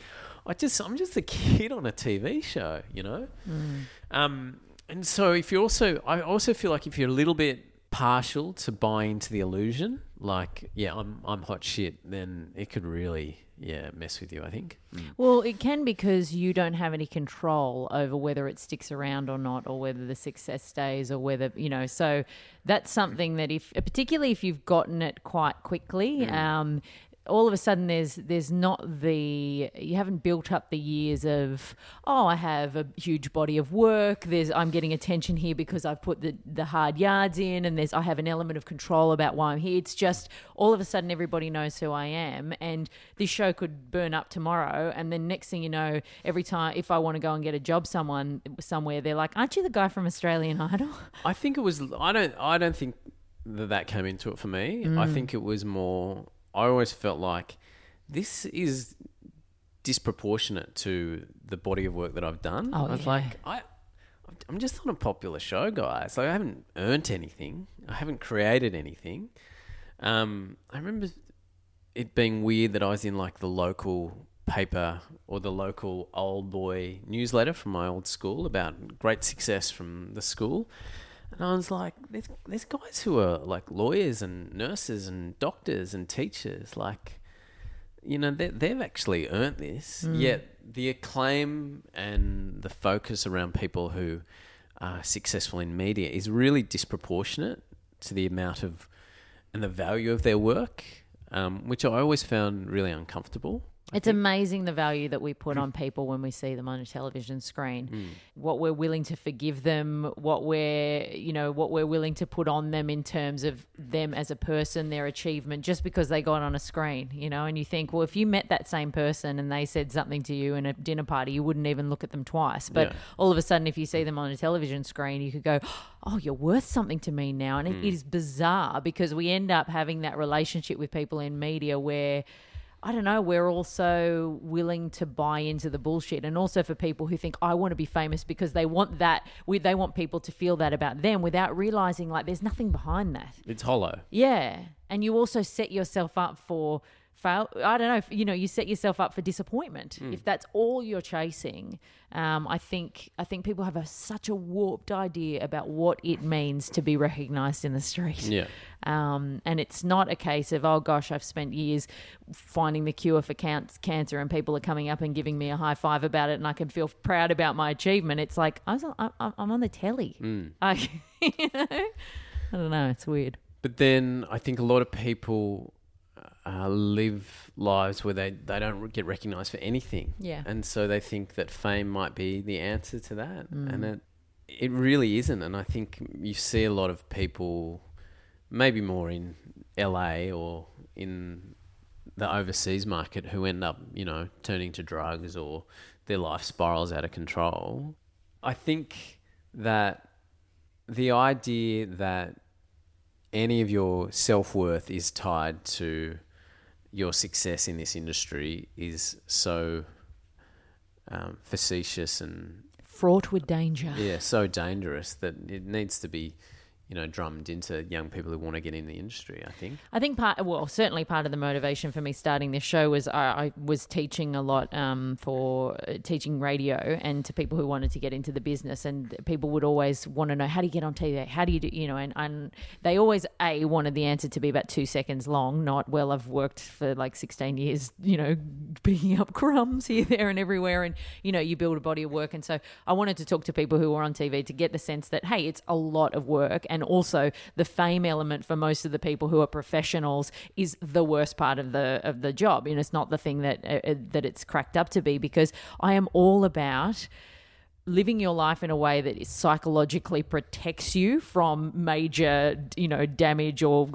I just, I'm just a kid on a TV show, you know? Um, and so if you also, I also feel like if you're a little bit partial to buy into the illusion, like, yeah, I'm, I'm hot shit, then it could really, yeah, mess with you, I think. Well, it can because you don't have any control over whether it sticks around or not, or whether the success stays, or whether you know. So that's something that if, particularly if you've gotten it quite quickly, um, all of a sudden there's there's not the you haven't built up the years of oh I have a huge body of work. There's I'm getting attention here because I've put the the hard yards in, and there's I have an element of control about why I'm here. It's just all of a sudden everybody knows who I am, and this show could burn up tomorrow, and then next thing you know, every time if I want to go and get a job someone somewhere, they're like, "Aren't you the guy from Australian Idol?" I think it was. I don't. I don't think that that came into it for me. Mm. I think it was more. I always felt like this is disproportionate to the body of work that I've done. Oh, I was yeah. like, I, I'm just not a popular show, guys. Like, I haven't earned anything. I haven't created anything. Um, I remember it being weird that I was in like the local paper or the local old boy newsletter from my old school about great success from the school. And I was like, there's, there's guys who are like lawyers and nurses and doctors and teachers. Like, you know, they, they've actually earned this. Yet the acclaim and the focus around people who are successful in media is really disproportionate to the amount of and the value of their work, um, which I always found really uncomfortable. It's amazing the value that we put on people when we see them on a television screen. Hmm. What we're willing to forgive them, what we're, you know, what we're willing to put on them in terms of them as a person, their achievement just because they got on a screen, you know, and you think, well, if you met that same person and they said something to you in a dinner party, you wouldn't even look at them twice. But Yeah. all of a sudden if you see them on a television screen, you could go, "Oh, you're worth something to me now." And it, it is bizarre because we end up having that relationship with people in media where I don't know, we're also willing to buy into the bullshit. And also for people who think, I want to be famous because they want that, we, they want people to feel that about them without realizing like there's nothing behind that. It's hollow. Yeah. And you also set yourself up for fail. I don't know, if, you know, you set yourself up for disappointment. If that's all you're chasing, um, I think I think people have a, such a warped idea about what it means to be recognized in the street. Yeah. Um, and it's not a case of, oh gosh, I've spent years finding the cure for can- cancer and people are coming up and giving me a high five about it and I can feel proud about my achievement. It's like, I was, I'm, I'm on the telly. I, you know? I don't know. It's weird. But then I think a lot of people uh, live lives where they, they don't get recognized for anything. Yeah. And so they think that fame might be the answer to that. And it, it really isn't. And I think you see a lot of people, maybe more in LA or in the overseas market, who end up, you know, turning to drugs or their life spirals out of control. I think that the idea that any of your self worth is tied to your success in this industry is so um, facetious and Fraught with danger. yeah, so dangerous that it needs to be, you know, drummed into young people who want to get in the industry. I think. I think part, well, certainly part of the motivation for me starting this show was I, I was teaching a lot um, for uh, teaching radio and to people who wanted to get into the business, and people would always want to know how do you get on TV, how do you do, you know, and, and they always a wanted the answer to be about two seconds long, not well, I've worked for like sixteen years, you know, picking up crumbs here, there, and everywhere, and you know, you build a body of work, and so I wanted to talk to people who were on TV to get the sense that hey, it's a lot of work, and also the fame element for most of the people who are professionals is the worst part of the of the job, and it's not the thing that uh, uh, that it's cracked up to be because I am all about living your life in a way that psychologically protects you from major you know damage or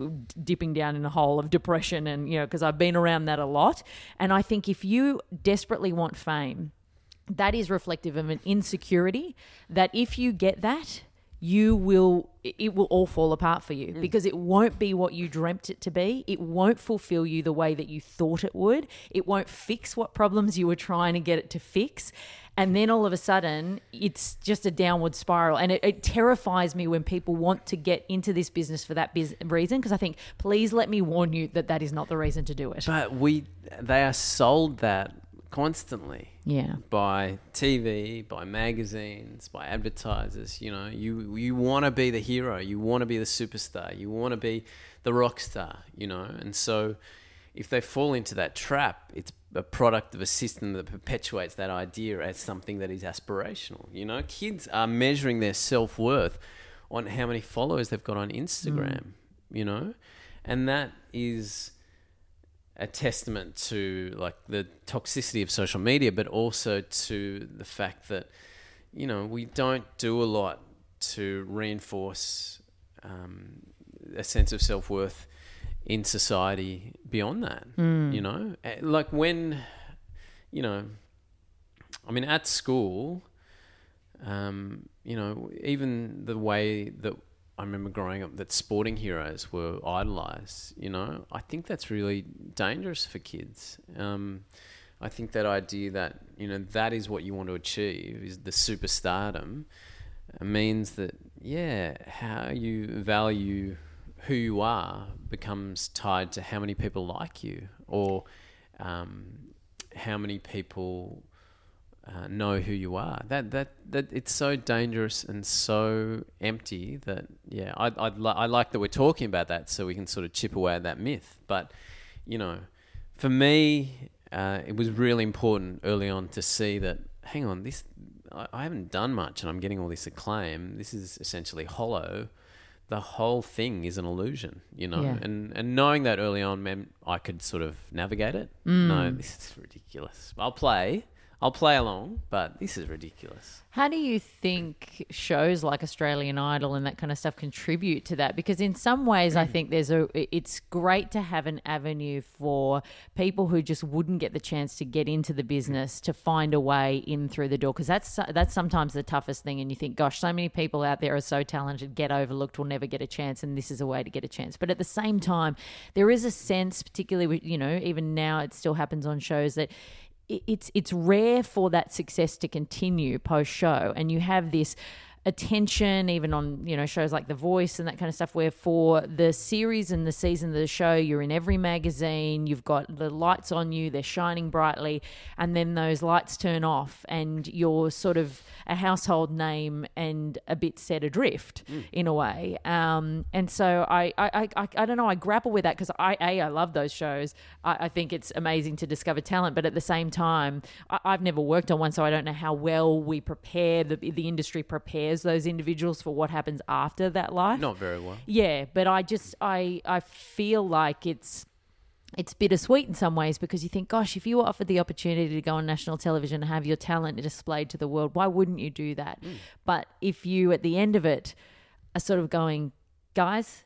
dipping down in a hole of depression and you know because I've been around that a lot. And I think if you desperately want fame that is reflective of an insecurity that if you get that you will it will all fall apart for you mm. because it won't be what you dreamt it to be. It won't fulfill you the way that you thought it would. It won't fix what problems you were trying to get it to fix. And then all of a sudden it's just a downward spiral. And it, it terrifies me when people want to get into this business for that biz- reason because i think please let me warn you that that is not the reason to do it. But we, they are sold that constantly. yeah by TV, by magazines, by advertisers. You know, you you want to be the hero, you want to be the superstar, you want to be the rock star. You know, and so if they fall into that trap, it's a product of a system that perpetuates that idea as something that is aspirational. You know, kids are measuring their self worth on how many followers they've got on Instagram. Mm. You know, and that is a testament to like the toxicity of social media, but also to the fact that you know we don't do a lot to reinforce um, a sense of self worth in society beyond that. You know, like when you know, I mean, at school, um, you know, even the way that I remember growing up that sporting heroes were idolized, you know, I think that's really dangerous for kids. Um, I think that idea that, you know, that is what you want to achieve is the superstardom uh, means that, yeah, how you value who you are becomes tied to how many people like you or um, how many people uh, know who you are. That that that it's so dangerous and so empty that yeah, I I, li- I like that we're talking about that so we can sort of chip away at that myth. But you know, for me, uh, it was really important early on to see that. Hang on, this I, I haven't done much and I'm getting all this acclaim. This is essentially hollow. The whole thing is an illusion, you know. Yeah. And and knowing that early on meant I could sort of navigate it. Mm. No, this is ridiculous. I'll play. I'll play along, but this is ridiculous. How do you think shows like Australian Idol and that kind of stuff contribute to that? Because in some ways, I mm. think there's a. It's great to have an avenue for people who just wouldn't get the chance to get into the business to find a way in through the door. Because that's that's sometimes the toughest thing. And you think, gosh, so many people out there are so talented, get overlooked, will never get a chance, and this is a way to get a chance. But at the same time, there is a sense, particularly with you know, even now it still happens on shows that it's it's rare for that success to continue post show and you have this attention even on you know shows like the voice and that kind of stuff where for the series and the season of the show you're in every magazine you've got the lights on you they're shining brightly and then those lights turn off and you're sort of a household name and a bit set adrift in a way. Um, and so I, I, I, I don't know I grapple with that because I a I love those shows. I, I think it's amazing to discover talent but at the same time I, I've never worked on one so I don't know how well we prepare the, the industry prepares those individuals for what happens after that life Not very well. yeah, but I just I I feel like it's it's bittersweet in some ways because you think, gosh, if you were offered the opportunity to go on national television and have your talent displayed to the world, why wouldn't you do that? Mm. But if you at the end of it are sort of going, guys,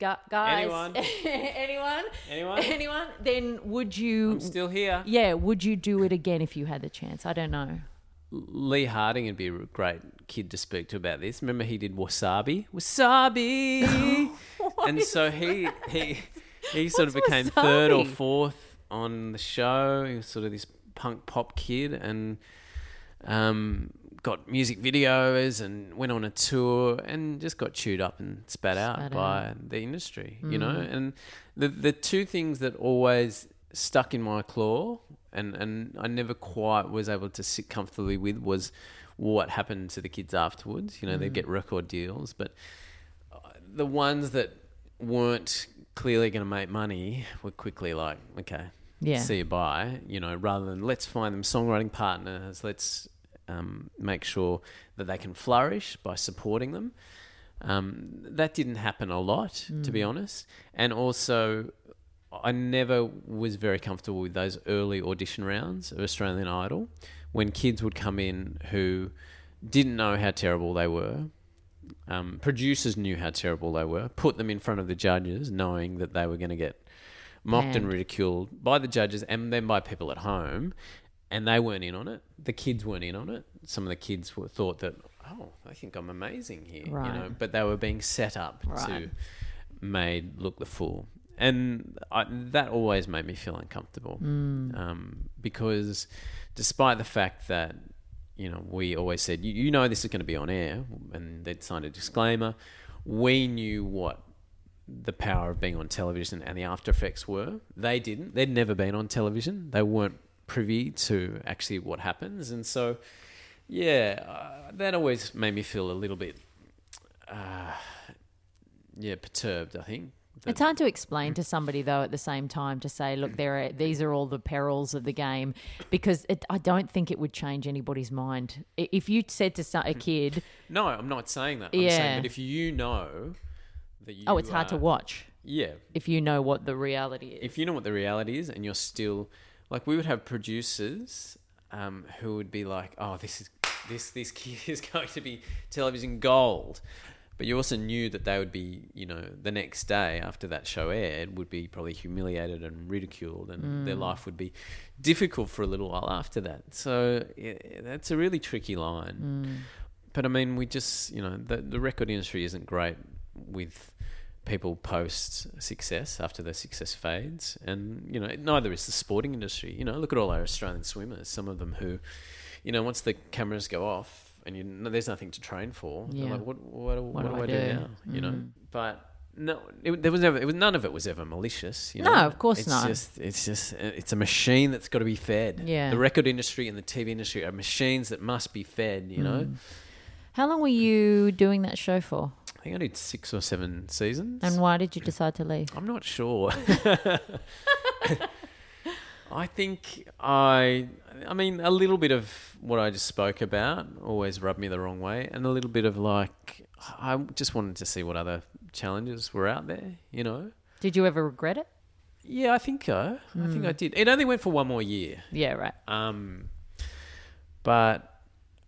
gu- guys, Anyone? anyone, Anyone? anyone, then would you? I'm still here. yeah, would you do it again if you had the chance? I don't know. Lee Harding would be a great kid to speak to about this. Remember, he did Wasabi. Wasabi. and so he he he sort of What's became third or fourth on the show. He was sort of this punk pop kid and um, got music videos and went on a tour and just got chewed up and spat, out Spat by the industry. You know, and the the two things that always stuck in my claw and and I never quite was able to sit comfortably with was what happened to the kids afterwards. You know, they'd get record deals, but uh, the ones that weren't clearly going to make money were quickly like, okay, Yeah. see you bye. You know, rather than let's find them songwriting partners, let's um, make sure that they can flourish by supporting them. Um, that didn't happen a lot, to be honest. And also, I never was very comfortable with those early audition rounds of Australian Idol when kids would come in who didn't know how terrible they were. Um, producers knew how terrible they were, put them in front of the judges, knowing that they were going to get mocked and Panned. ridiculed by the judges and then by people at home, and they weren't in on it. The kids weren't in on it. Some of the kids were, thought that, oh, I think I'm amazing here, you know, but they were being set up Right. to made look the fool, and I, that always made me feel uncomfortable um, because, despite the fact that you know we always said you, you know this is going to be on air, and they'd signed a disclaimer, we knew what the power of being on television and the after effects were. They didn't. They'd never been on television. They weren't privy to actually what happens, and so yeah, uh, that always made me feel a little bit. Uh, yeah, perturbed. I think. That- It's hard to explain to somebody though at the same time to say, look, there are these are all the perils of the game, because it, I don't think it would change anybody's mind if you said to some, a kid, No, I'm not saying that. I'm Yeah. saying, but if you know that you, "Oh, it's hard to watch," Yeah, if you know what the reality is. if you know what the reality is, and you're still like, we would have producers um, who would be like, "Oh, this is this this kid is going to be television gold," but you also knew that they would be, you know, the next day after that show aired, would be probably humiliated and ridiculed, and their mm. life would be difficult for a little while after that. So yeah, that's a really tricky line. Mm. But I mean, we just, you know, the, the record industry isn't great with people post success after their success fades. And, you know, neither is the sporting industry. You know, look at all our Australian swimmers, some of them who, you know, once the cameras go off and you know, there's nothing to train for, Yeah. like, what, what, what, do, do I, I do, do? Mm. now? You know, but. No, it, there was never. It was none of it was ever malicious. You No, know? of course it's not. Just, it's just, it's a machine that's got to be fed. Yeah. The record industry and the TV industry are machines that must be fed. You know. Mm. How long were you doing that show for, I think I did six or seven seasons. and why did you decide to leave? I'm not sure. I think I, I mean, a little bit of what I just spoke about always rubbed me the wrong way, and a little bit of like, I just wanted to see what other challenges were out there, you know? Did you ever regret it? Yeah, I think so. I think I did. It only went for one more year. Yeah, right. Um, but,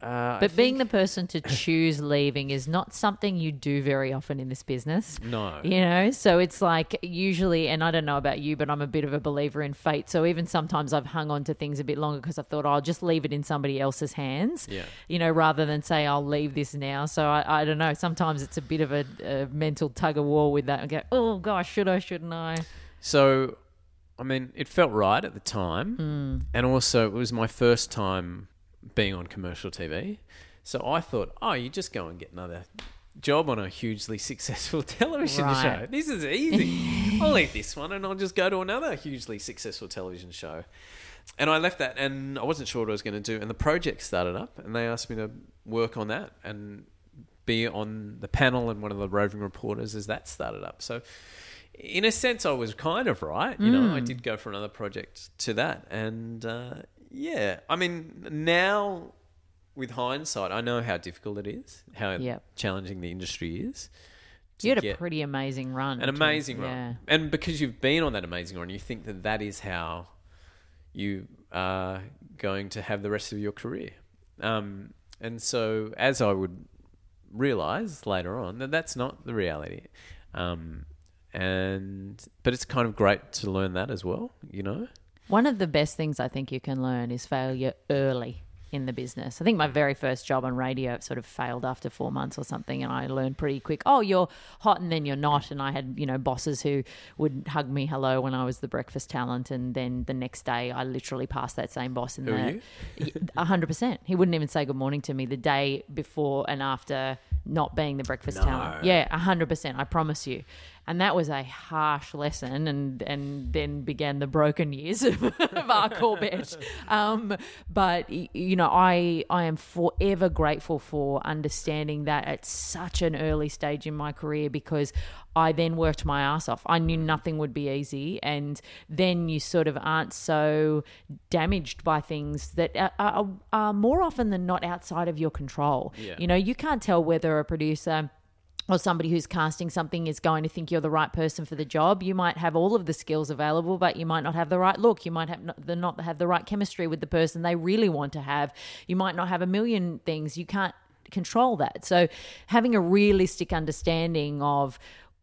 uh, But being the person to choose leaving is not something you do very often in this business. no, You know, so it's like usually, and I don't know about you, but I'm a bit of a believer in fate. So even sometimes I've hung on to things a bit longer because I thought oh, I'll just leave it in somebody else's hands. Yeah. You know, rather than say I'll leave this now. So I, I don't know. Sometimes it's a bit of a, a mental tug of war with that. I go, oh gosh, should I? Shouldn't I? So, I mean, it felt right at the time, Hmm. and also it was my first time being on commercial TV. So I thought, oh, you just go and get another job on a hugely successful television Right. show. This is easy. I'll leave this one and I'll just go to another hugely successful television show. And I left that, and I wasn't sure what I was going to do. And the project started up, and they asked me to work on that and be on the panel and one of the roving reporters as that started up. So, in a sense, I was kind of right. You know, I did go for another project to that, and uh, yeah, I mean, now with hindsight, I know how difficult it is, how Yep. challenging the industry is. to You had a get pretty amazing run. an too. amazing Yeah. run, and because you've been on that amazing run, you think that that is how you are going to have the rest of your career. Um, and so, as I would realize later on, that that's not the reality. Um, and but it's kind of great to learn that as well, you know. One of the best things I think you can learn is failure early in the business. I think my very first job on radio sort of failed after four months or something, and I learned pretty quick. Oh, you're hot, and then you're not. And I had you know bosses who would hug me hello when I was the breakfast talent, and then the next day I literally passed that same boss in Who the a hundred percent. He wouldn't even say good morning to me the day before and after not being the breakfast talent. Yeah, a hundred percent. I promise you. And that was a harsh lesson, and and then began the broken years of, of our Corbett. Um, but you know, I I am forever grateful for understanding that at such an early stage in my career because I then worked my ass off. I knew nothing would be easy, and then you sort of aren't so damaged by things that are, are, are more often than not outside of your control. Yeah. You know, you can't tell whether a producer or somebody who's casting something is going to think you're the right person for the job. You might have all of the skills available, but you might not have the right look. You might have not, have the right chemistry with the person they really want to have. You might not have a million things. You can't control that. So having a realistic understanding of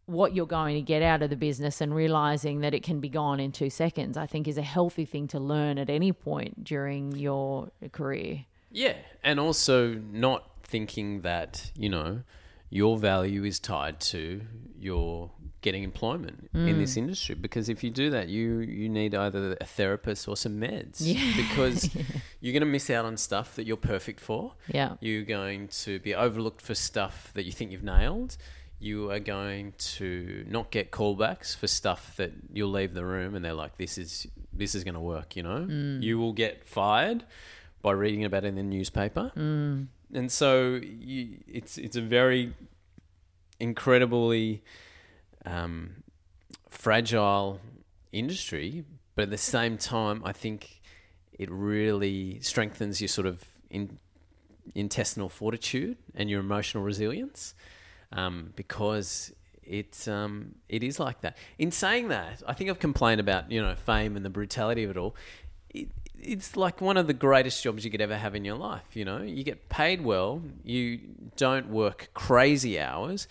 what you're going to get out of the business and realizing that it can be gone in two seconds, I think is a healthy thing to learn at any point during your career. Yeah, and also not thinking that you know your value is tied to your getting employment in this mm. industry. Because if you do that you you need either a therapist or some meds. Because you're going to miss out on stuff that you're perfect for. Yeah. you're going to be overlooked for stuff that you think you've nailed. You are going to not get callbacks for stuff that you'll leave the room and they're like this is this is going to work you know? Mm. You will get fired by reading about it in the newspaper mm. And so you, it's it's a very incredibly um, fragile industry, but at the same time, I think it really strengthens your sort of in, intestinal fortitude and your emotional resilience um, because it um, it is like that. In saying that, I think I've complained about you know fame and the brutality of it all. It, it's like one of the greatest jobs you could ever have in your life. You know, you get paid well, you don't work crazy hours,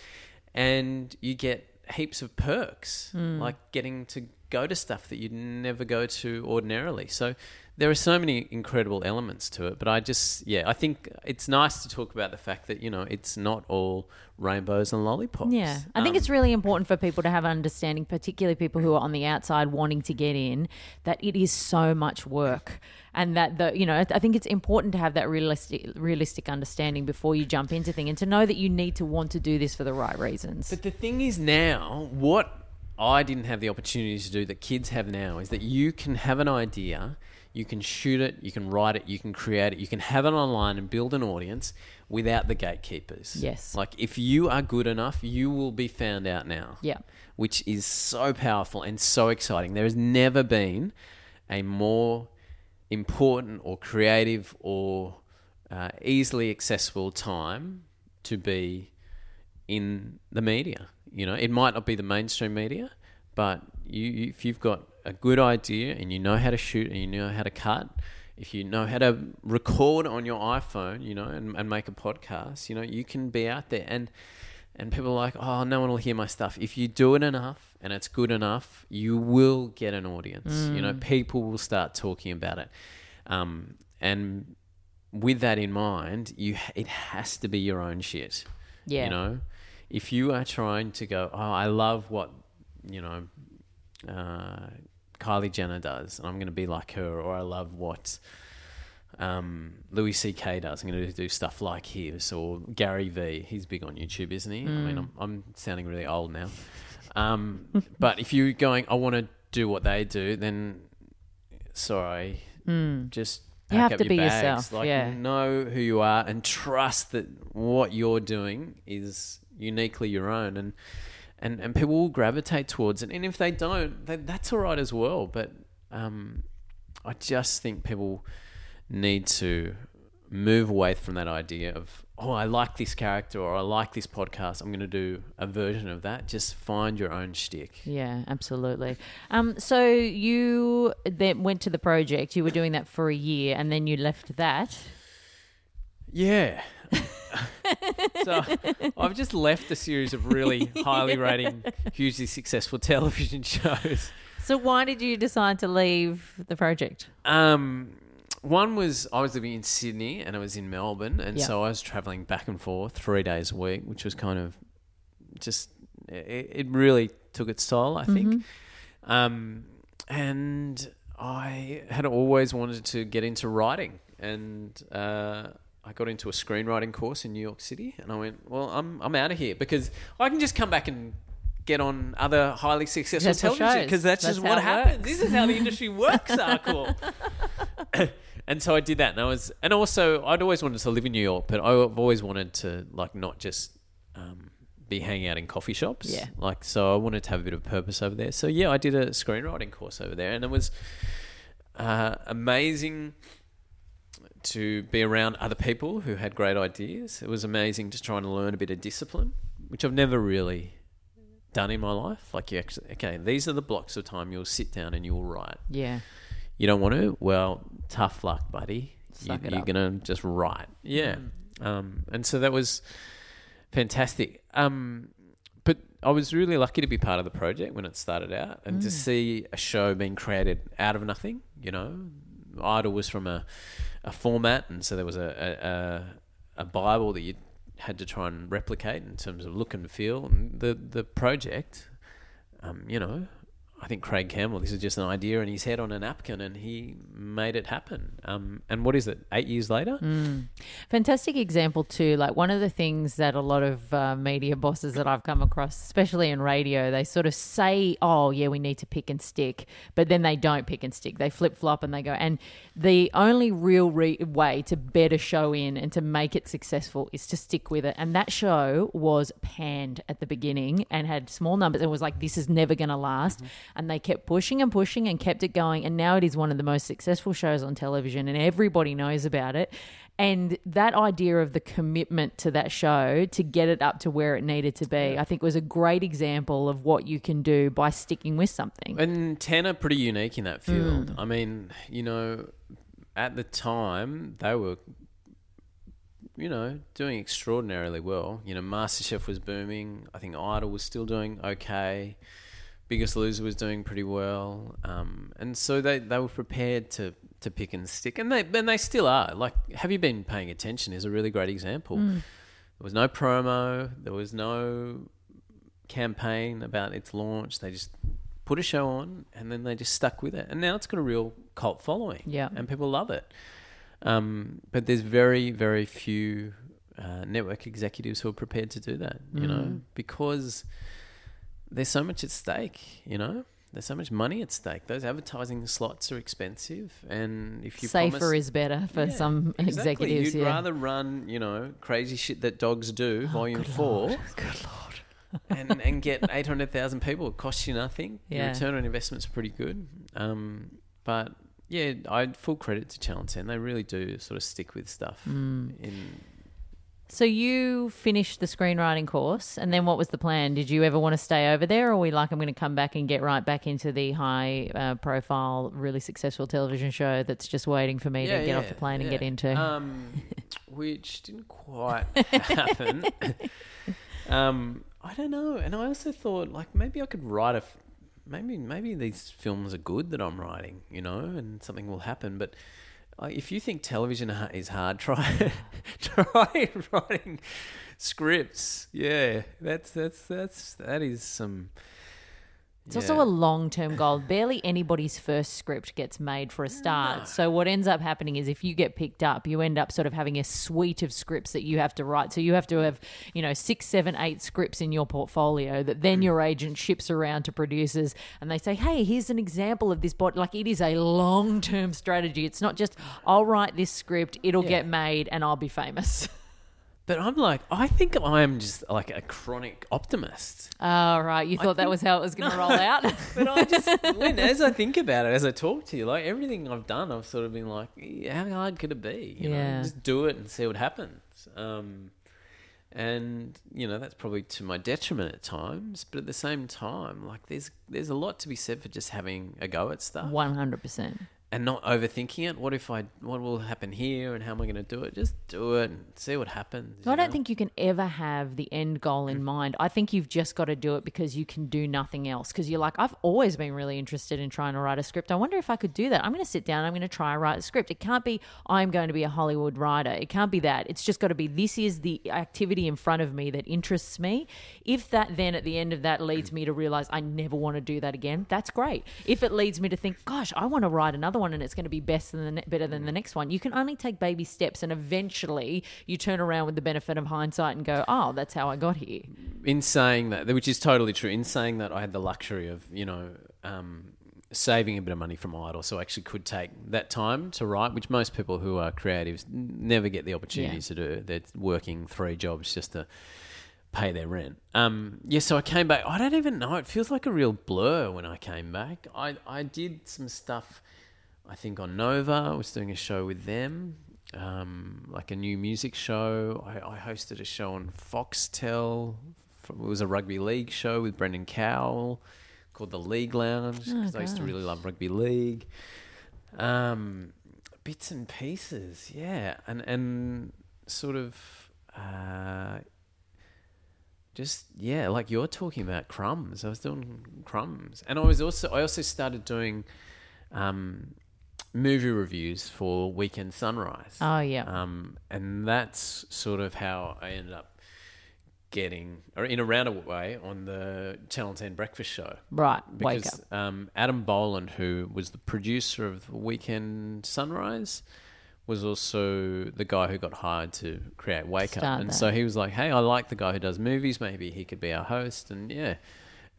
and you get heaps of perks, hmm. like getting to go to stuff that you'd never go to ordinarily. So there are so many incredible elements to it. But I just, yeah, I think it's nice to talk about the fact that you know it's not all rainbows and lollipops. Yeah, I think Um, it's really important for people to have an understanding, particularly people who are on the outside wanting to get in, that it is so much work, and that the you know I think it's important to have that realistic realistic understanding before you jump into thing, and to know that you need to want to do this for the right reasons. But the thing is now, what I didn't have the opportunity to do that kids have now is that you can have an idea, you can shoot it, you can write it, you can create it, you can have it online and build an audience without the gatekeepers. Yes. Like if you are good enough, you will be found out now. Yeah. Which is so powerful and so exciting. There has never been a more important or creative or uh, easily accessible time to be in the media. You know, it might not be the mainstream media, but you, you if you've got a good idea and you know how to shoot and you know how to cut, if you know how to record on your iPhone, you know, and, and make a podcast, you know, you can be out there and and people are like, oh, no one will hear my stuff. If you do it enough and it's good enough, you will get an audience. You know, people will start talking about it. Um, and with that in mind, you it has to be your own shit. Yeah. You know, if you are trying to go, oh, I love what you know, uh, Kylie Jenner does, and I'm going to be like her, or I love what um, Louis C.K. does. I'm going to do stuff like his, or Gary V. He's big on YouTube, isn't he? I mean, I'm, I'm sounding really old now. Um, but if you're going, I want to do what they do, then sorry, just You have to be bags. yourself, Like, yeah. know who you are and trust that what you're doing is uniquely your own, and and and people will gravitate towards it. And if they don't, then that's all right as well. But um, I just think people need to move away from that idea of oh I like this character or I like this podcast I'm going to do a version of that just find your own shtick Yeah, absolutely. Um, so you then went to the project. You were doing that for a year, and then you left that. yeah so I've just left a series of really highly rating hugely successful television shows So why did you decide to leave the project? Um, one was I was living in Sydney and I was in Melbourne, and Yeah. so I was traveling back and forth three days a week, which was kind of just it, it really took its toll, I think. Um, and I had always wanted to get into writing, and uh, I got into a screenwriting course in New York City, and I went, well, I'm I'm out of here because I can just come back and. Get on other highly successful Successful television shows. because that's, That's just how what it happens. works. This is how the industry works, Arkle. and so I did that, and I was, and also I'd always wanted to live in New York, but I've always wanted to like not just um, be hanging out in coffee shops. Yeah. like so I wanted to have a bit of purpose over there. So yeah, I did a screenwriting course over there, and it was uh, amazing to be around other people who had great ideas. It was amazing just trying to learn a bit of discipline, which I've never really done in my life. Like you actually, okay, these are the blocks of time you'll sit down and you'll write. Yeah. You don't want to? Well, tough luck, buddy. You, Suck you're gonna just write. Yeah. Um, and so that was fantastic. Um, but I was really lucky to be part of the project when it started out and to see a show being created out of nothing. You know, Idol was from a, a format, and so there was a, a, a Bible that you had to try and replicate in terms of look and feel. And the the project, um, you know, I think Craig Campbell. This is just an idea in his head on a napkin, and he made it happen. Um, and what is it? Eight years later, Fantastic example too. Like one of the things that a lot of uh, media bosses that I've come across, especially in radio, they sort of say, "Oh, yeah, we need to pick and stick," but then they don't pick and stick. They flip flop and they go. And the only real re- way to better show in and to make it successful is to stick with it. And that show was panned at the beginning and had small numbers and was like, "This is never going to last." And they kept pushing and pushing and kept it going. And now it is one of the most successful shows on television, and everybody knows about it. And that idea of the commitment to that show to get it up to where it needed to be, I think was a great example of what you can do by sticking with something. And Ten are pretty unique in that mm. field. I mean, you know, at the time they were, you know, doing extraordinarily well. You know, MasterChef was booming. I think Idol was still doing okay. Biggest Loser was doing pretty well, um, and so they, they were prepared to, to pick and stick, and they and they still are. Like, have you been paying attention? Is a really great example. There was no promo. There was no campaign about its launch. They just put a show on and then they just stuck with it. And now it's got a real cult following. Yeah. And people love it. Um, but there's very, very few uh, network executives who are prepared to do that, you know, because there's so much at stake, you know? There's so much money at stake. Those advertising slots are expensive, and if you Safer promise, is better for Yeah, some exactly. executives. You'd yeah. rather run, you know, crazy shit that dogs do, volume good four, Lord. Good lord. and and get eight hundred thousand people. It costs you nothing. Your Yeah. return on investment's pretty good. Um, but yeah, I full credit to Channel Ten. They really do sort of stick with stuff. Mm. In So you finished the screenwriting course, and then what was the plan? Did you ever want to stay over there, or were you like, I'm going to come back and get right back into the high uh, profile, really successful television show that's just waiting for me to get off the plane and get into? Um, which didn't quite happen. um, I don't know, and I also thought like maybe I could write a. f- Maybe maybe these films are good that I'm writing, you know, and something will happen. But if you think television is hard, try try writing scripts. Yeah, that's that's that's that is some. It's also a long term goal. Barely anybody's first script gets made for a start. So, what ends up happening is if you get picked up, you end up sort of having a suite of scripts that you have to write. So, you have to have, you know, six, seven, eight scripts in your portfolio that then your agent ships around to producers and they say, hey, here's an example of this. bot. like, it is a long term strategy. It's not just, I'll write this script, it'll get made, and I'll be famous. But I'm like, I think I'm just like a chronic optimist. Oh, right. You thought that was how it was going to roll out? But I just, when, as I think about it, as I talk to you, like everything I've done, I've sort of been like, yeah, how hard could it be? You Yeah. know, just do it and see what happens. Um, and you know that's probably to my detriment at times, but at the same time, like there's there's a lot to be said for just having a go at stuff 100%. And not overthinking it. What if I, what will happen here, and how am I going to do it? Just do it and see what happens. I don't know? think you can ever have the end goal in mm. mind. I think you've just got to do it because you can do nothing else. Because you're like, I've always been really interested in trying to write a script. I wonder if I could do that. I'm going to sit down. I'm going to try and write a script. It can't be I'm going to be a Hollywood writer. It can't be that. It's just got to be this is the activity in front of me that interests me. If that then at the end of that leads me to realize I never want to do that again, that's great. If it leads me to think, gosh, I want to write another one and it's going to be best than the ne- better than the next one, you can only take baby steps and eventually you turn around with the benefit of hindsight and go, oh, that's how I got here. in saying that, which is totally true, in saying that I had the luxury of, you know, um, saving a bit of money from Idol, so I actually could take that time to write, which most people who are creatives never get the opportunity Yeah. to do. They're working three jobs just to pay their rent. Um, yeah, so I came back. I don't even know. It feels like a real blur when I came back. I, I did some stuff, I think, on Nova. I was doing a show with them, um, like a new music show. I, I hosted a show on Foxtel. It was a rugby league show with Brendan Cowell called The League Lounge because I used to really love rugby league. Um, bits and pieces, yeah, and and sort of. Uh, just yeah, like you're talking about crumbs. I was doing crumbs, and I was also I also started doing um, movie reviews for Weekend Sunrise. Oh, yeah. um, and that's sort of how I ended up getting, or in a roundabout way, on the Channel Ten Breakfast Show Right. Wake up. because um, Adam Boland, who was the producer of Weekend Sunrise, was also the guy who got hired to create Wake Up, and that. so he was like, "Hey, I like the guy who does movies. Maybe he could be our host." And yeah,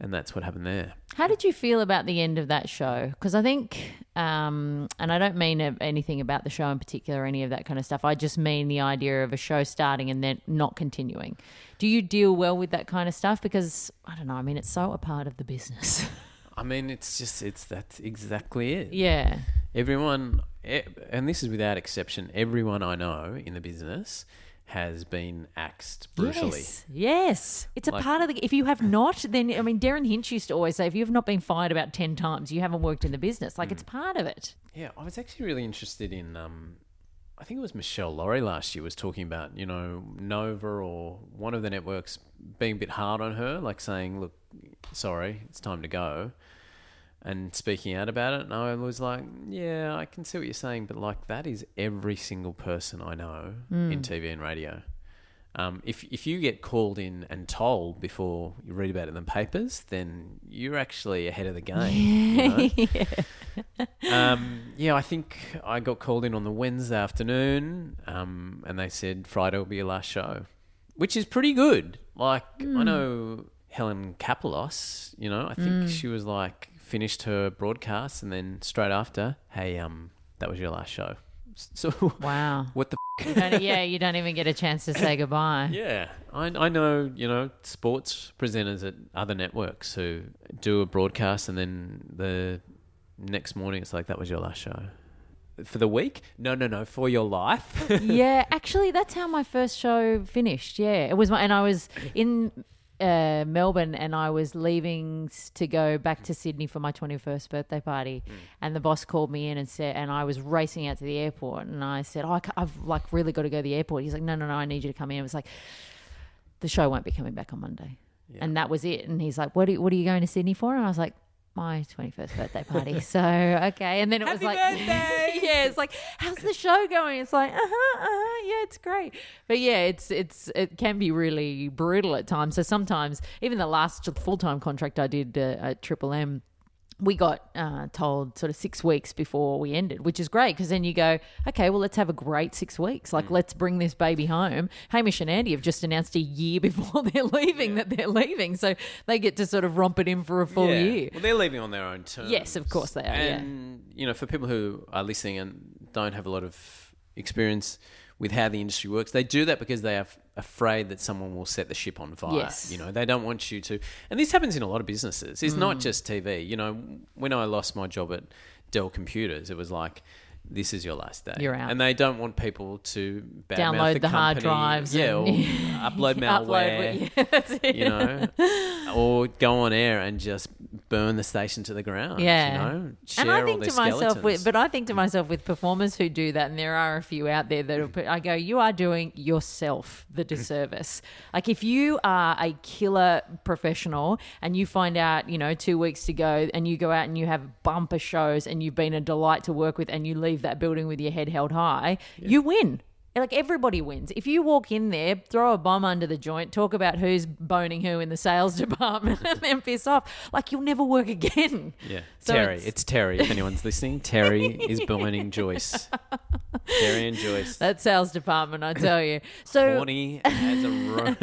and that's what happened there. How did you feel about the end of that show? Because I think, um, and I don't mean anything about the show in particular, or any of that kind of stuff. I just mean the idea of a show starting and then not continuing. Do you deal well with that kind of stuff? Because I don't know. I mean, it's so a part of the business. I mean, it's just it's that's exactly it. yeah. Everyone, and this is without exception, everyone I know in the business has been axed brutally. Yes, yes. It's a Like- part of the. If you have not, then I mean, Derryn Hinch used to always say, if you have not been fired about ten times, you haven't worked in the business. Like it's Mm. part of it. Yeah, I was actually really interested in. Um, I think it was Meshel Laurie last year was talking about you know Nova or one of the networks being a bit hard on her, like saying, "Look, sorry, it's time to go," and speaking out about it. And I was like, "Yeah, I can see what you're saying, but like that is every single person I know in TV and radio." Um, if if you get called in and told before you read about it in the papers, then you're actually ahead of the game. you know? um, yeah, I think I got called in on the Wednesday afternoon, um, and they said Friday will be your last show, which is pretty good. Like I know Helen Kapalos, you know, I think she was like finished her broadcast, and then straight after, hey, um, that was your last show. So Wow. what the You yeah, you don't even get a chance to say goodbye. yeah, I, I know, you know, sports presenters at other networks who do a broadcast and then the next morning it's like that was your last show for the week. No, no, no, for your life. yeah, actually, that's how my first show finished. Yeah, it was my, and I was in uh, Melbourne, and I was leaving to go back to Sydney for my twenty first birthday party, and the boss called me in and said, and I was racing out to the airport, and I said, oh, I I've like really got to go to the airport. He's like, no, no, no, I need you to come in. It was like, the show won't be coming back on Monday, and that was it. And he's like, what are, what are you going to Sydney for? And I was like. My twenty first birthday party. So okay, and then it was like, yeah, it's like, how's the show going? It's like, uh huh, uh huh, yeah, it's great. But yeah, it's it's it can be really brutal at times. So sometimes, even the last full time contract I did uh, at Triple M. We got uh, told sort of six weeks before we ended, which is great because then you go, okay, well, let's have a great six weeks. Like, let's bring this baby home. Hamish and Andy have just announced a year before they're leaving that they're leaving. So they get to sort of romp it in for a full Yeah. year. Well, they're leaving on their own terms. Yes, of course they are, yeah. And you know, for people who are listening and don't have a lot of experience with how the industry works, they do that because they are f- afraid that someone will set the ship on fire. Yes. You know, they don't want you to. And this happens in a lot of businesses. It's Mm. not just TV. You know, when I lost my job at Dell Computers, it was like. This is your last day. You're out. and they don't want people to Download the, the hard drives yeah, and- or upload malware, Upload, yeah, you know, or go on air and just burn the station to the ground. Yeah. you know, share and I think to myself, skeletons. with, but I think to myself with performers who do that, and there are a few out there that put, I go, you are doing yourself the mm. disservice. like if you are a killer professional and you find out, you know, two weeks to go, and you go out and you have bumper shows, and you've been a delight to work with, and you leave that building with your head held high, you win. Like everybody wins. If you walk in there, throw a bomb under the joint, talk about who's boning who in the sales department, and then piss off, like you'll never work again. yeah, So Terry. it's- It's, Terry. If anyone's listening, Terry is boning Joyce. Terry and Joyce. That sales department, I tell you. So, Horny as a ro-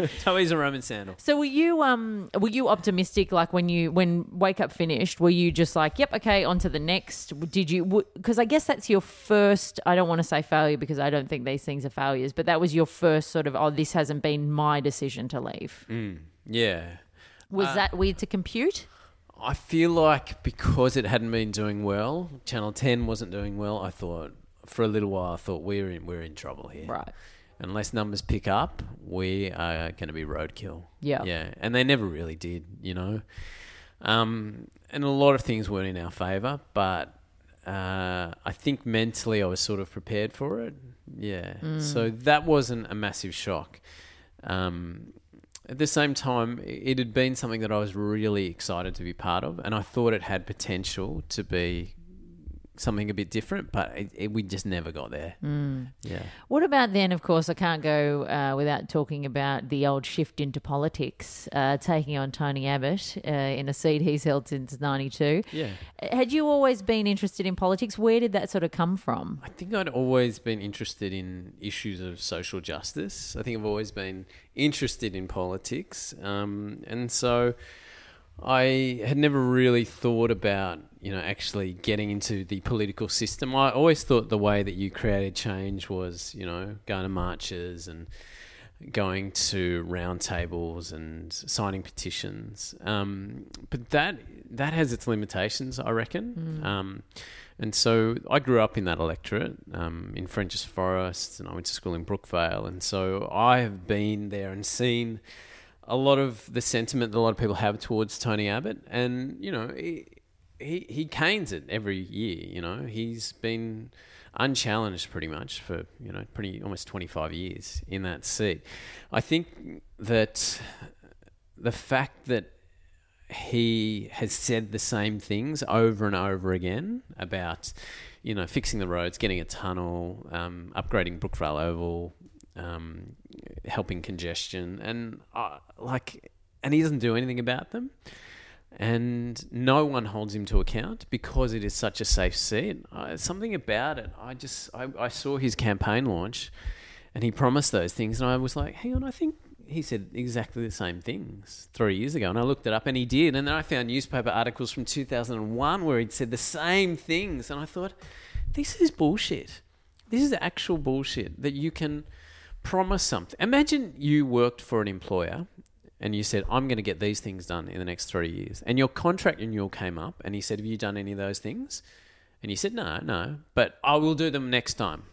a Roman sandal. so were you um were you optimistic? Like when you when Wake Up finished, were you just like, yep, okay, on to the next? Did you? Because I guess that's your first. I don't want to say failure because I don't think these things are failures, but that was your first sort of. Oh, this hasn't been my decision to leave. Yeah. Was Uh, that weird to compute? I feel like because it hadn't been doing well, Channel Ten wasn't doing well. I thought for a little while, I thought we're in we're in trouble here. Right. Unless numbers pick up, we are going to be roadkill. Yeah. yeah, and they never really did, you know. Um, and a lot of things weren't in our favour, but uh, I think mentally I was sort of prepared for it. Yeah, so that wasn't a massive shock. Um, at the same time, it had been something that I was really excited to be part of, and I thought it had potential to be something a bit different, but it, it, we just never got there. Yeah. What about then? Of course, I can't go uh, without talking about the old shift into politics, uh, taking on Tony Abbott uh, in a seat he's held since '92. Yeah. Had you always been interested in politics? Where did that sort of come from? I think I'd always been interested in issues of social justice. I think I've always been interested in politics. Um, and so I had never really thought about, you know, actually getting into the political system. I always thought the way that you created change was, you know, going to marches and going to roundtables and signing petitions. Um, but that that has its limitations, I reckon. Um, and so I grew up in that electorate um, in Frenchs Forest, and I went to school in Brookvale, and so I have been there and seen a lot of the sentiment that a lot of people have towards Tony Abbott, and you know. He, he, he canes it every year, you know. He's been unchallenged pretty much for, you know, pretty almost 25 years in that seat. I think that the fact that he has said the same things over and over again about, you know, fixing the roads, getting a tunnel, um, upgrading Brookvale Oval, um, helping congestion, and uh, like, and he doesn't do anything about them. And no one holds him to account because it is such a safe seat. Uh, something about it, I just I, I saw his campaign launch, and he promised those things, and I was like, hang on, I think he said exactly the same things three years ago, and I looked it up, and he did, and then I found newspaper articles from 2001 where he'd said the same things, and I thought, this is bullshit. This is actual bullshit that you can promise something. Imagine you worked for an employer and you said, I'm going to get these things done in the next three years, and your contract renewal came up, and he said, Have you done any of those things? And you said, No, no, but I will do them next time.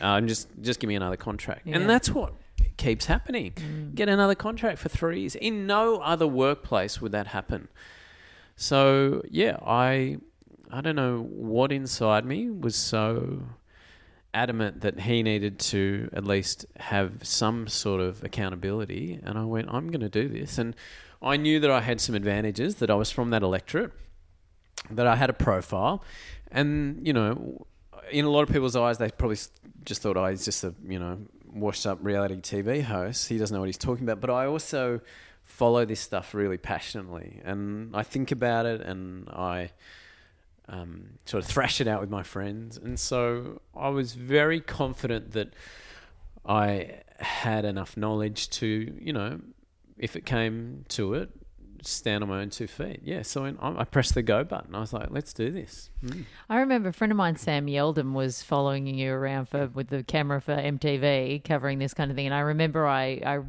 Uh, just, just give me another contract. Yeah. And that's what keeps happening. Get another contract for three years. In no other workplace would that happen. So yeah, I I don't know what inside me was so adamant that he needed to at least have some sort of accountability. And I went I'm going to do this. And I knew that I had some advantages that I was from that electorate that I had a profile. And you know in a lot of people's eyes they probably just thought oh he's just a you know washed up reality TV host. He doesn't know what he's talking about. But I also follow this stuff really passionately. And I think about it and I um, sort of thrash it out with my friends. And so I was very confident that I had enough knowledge to, you know, if it came to it, stand on my own two feet. Yeah. So I, pressed the go button. I was like, let's do this. Mm. I remember a friend of mine, Sam Yeldon, was following you around for with the camera for MTV, covering this kind of thing. And I remember I, I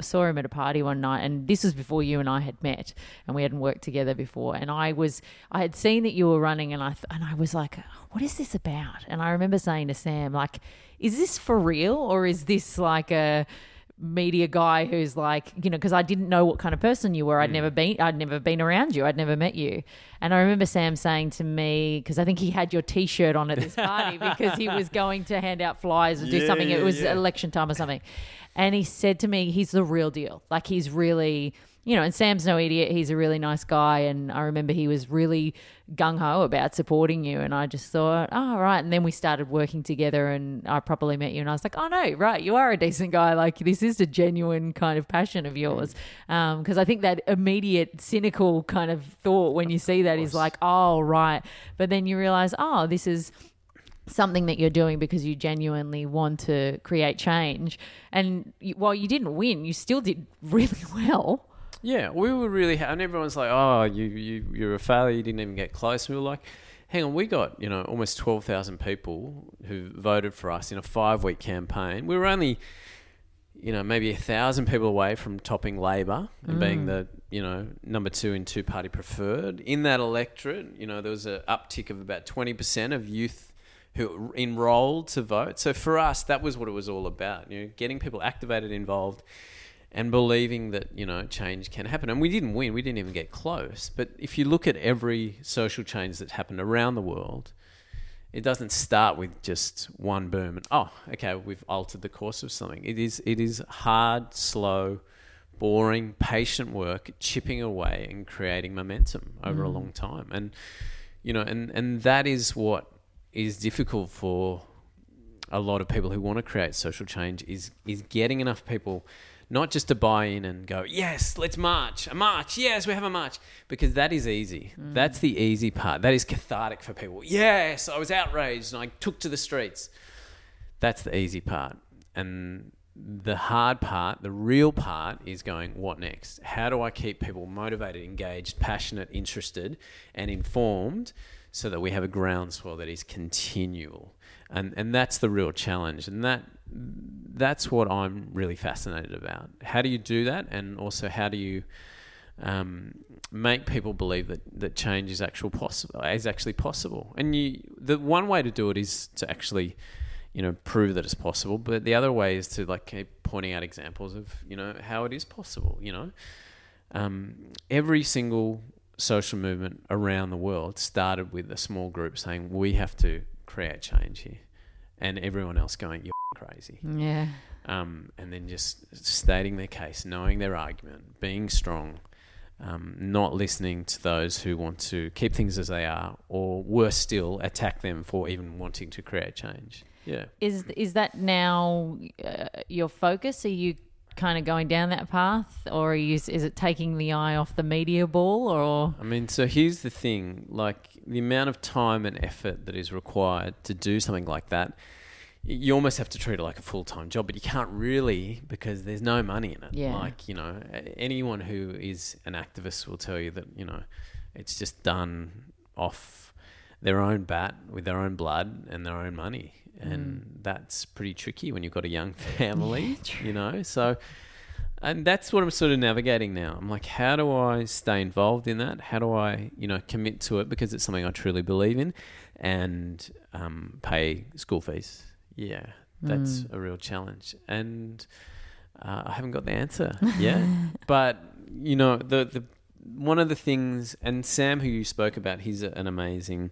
saw him at a party one night, and this was before you and I had met, and we hadn't worked together before. And I was, I had seen that you were running, and I th- and I was like, what is this about? And I remember saying to Sam, like, is this for real, or is this like a media guy who's like, you know, because I didn't know what kind of person you were. I'd mm. never been, I'd never been around you. I'd never met you. And I remember Sam saying to me, because I think he had your T-shirt on at this party because he was going to hand out flyers or do Yeah, something. it was yeah. election time or something. And he said to me, he's the real deal. Like he's really, you know, and Sam's no idiot. He's a really nice guy. And I remember he was really gung ho about supporting you. And I just thought, oh, right. And then we started working together and I properly met you. And I was like, oh, no, right. You are a decent guy. Like this is a genuine kind of passion of yours. Mm. Um, because I think that immediate cynical kind of thought when you see that is like, oh, right. But then you realize, oh, this is something that you're doing because you genuinely want to create change. And you, while you didn't win, you still did really well. Yeah, we were really, ha- and everyone's like, "Oh, you you you're a failure. You didn't even get close." We were like, "Hang on, we got you know almost twelve thousand people who voted for us in a five week campaign. We were only, you know, maybe a thousand people away from topping Labor and being mm. the you know number two in two party preferred in that electorate. You know, there was an uptick of about twenty percent of youth." Who enrolled to vote? So for us, that was what it was all about. You know, getting people activated, involved, and believing that you know change can happen. And we didn't win; we didn't even get close. But if you look at every social change that's happened around the world, it doesn't start with just one boom and oh, okay, we've altered the course of something. It is it is hard, slow, boring, patient work, chipping away and creating momentum over a mm. long time. And you know, and and that is what is difficult for a lot of people who want to create social change is is getting enough people not just to buy in and go yes let's march a march yes we have a march because that is easy. Mm. That's the easy part. That is cathartic for people. Yes i was outraged and i took to the streets. That's the easy part. And the hard part the real part is going what next? How do i keep people motivated engaged passionate interested and informed so that we have a groundswell that is continual and and that's the real challenge. And that that's what i'm really fascinated about. How do you do that? And also how do you um, make people believe that, that change is actual possible is actually possible? And you the one way to do it is to actually you know prove that it's possible. But the other way is to like keep pointing out examples of you know how it is possible you know? Um, every single social movement around the world started with a small group saying we have to create change here and everyone else going you're crazy Yeah. um, and then just stating their case, knowing their argument, being strong, um, not listening to those who want to keep things as they are, or worse still, attack them for even wanting to create change. Yeah. Is is that now uh, your focus? Are you kind of going down that path, or are you, is it taking the eye off the media ball, or I mean, so here's the thing like the amount of time and effort that is required to do something like that, you almost have to treat it like a full time job, but you can't really because there's no money in it. Yeah. Like, you know, anyone who is an activist will tell you that, you know, it's just done off their own bat with their own blood and their own money. And that's pretty tricky when you've got a young family, you know. So, and that's what I'm sort of navigating now. I'm like, how do I stay involved in that? How do I, you know, commit to it because it's something I truly believe in, and um, pay school fees? Yeah, that's a real challenge, and uh, I haven't got the answer yet. but you know, the the one of the things, and Sam, who you spoke about, he's an amazing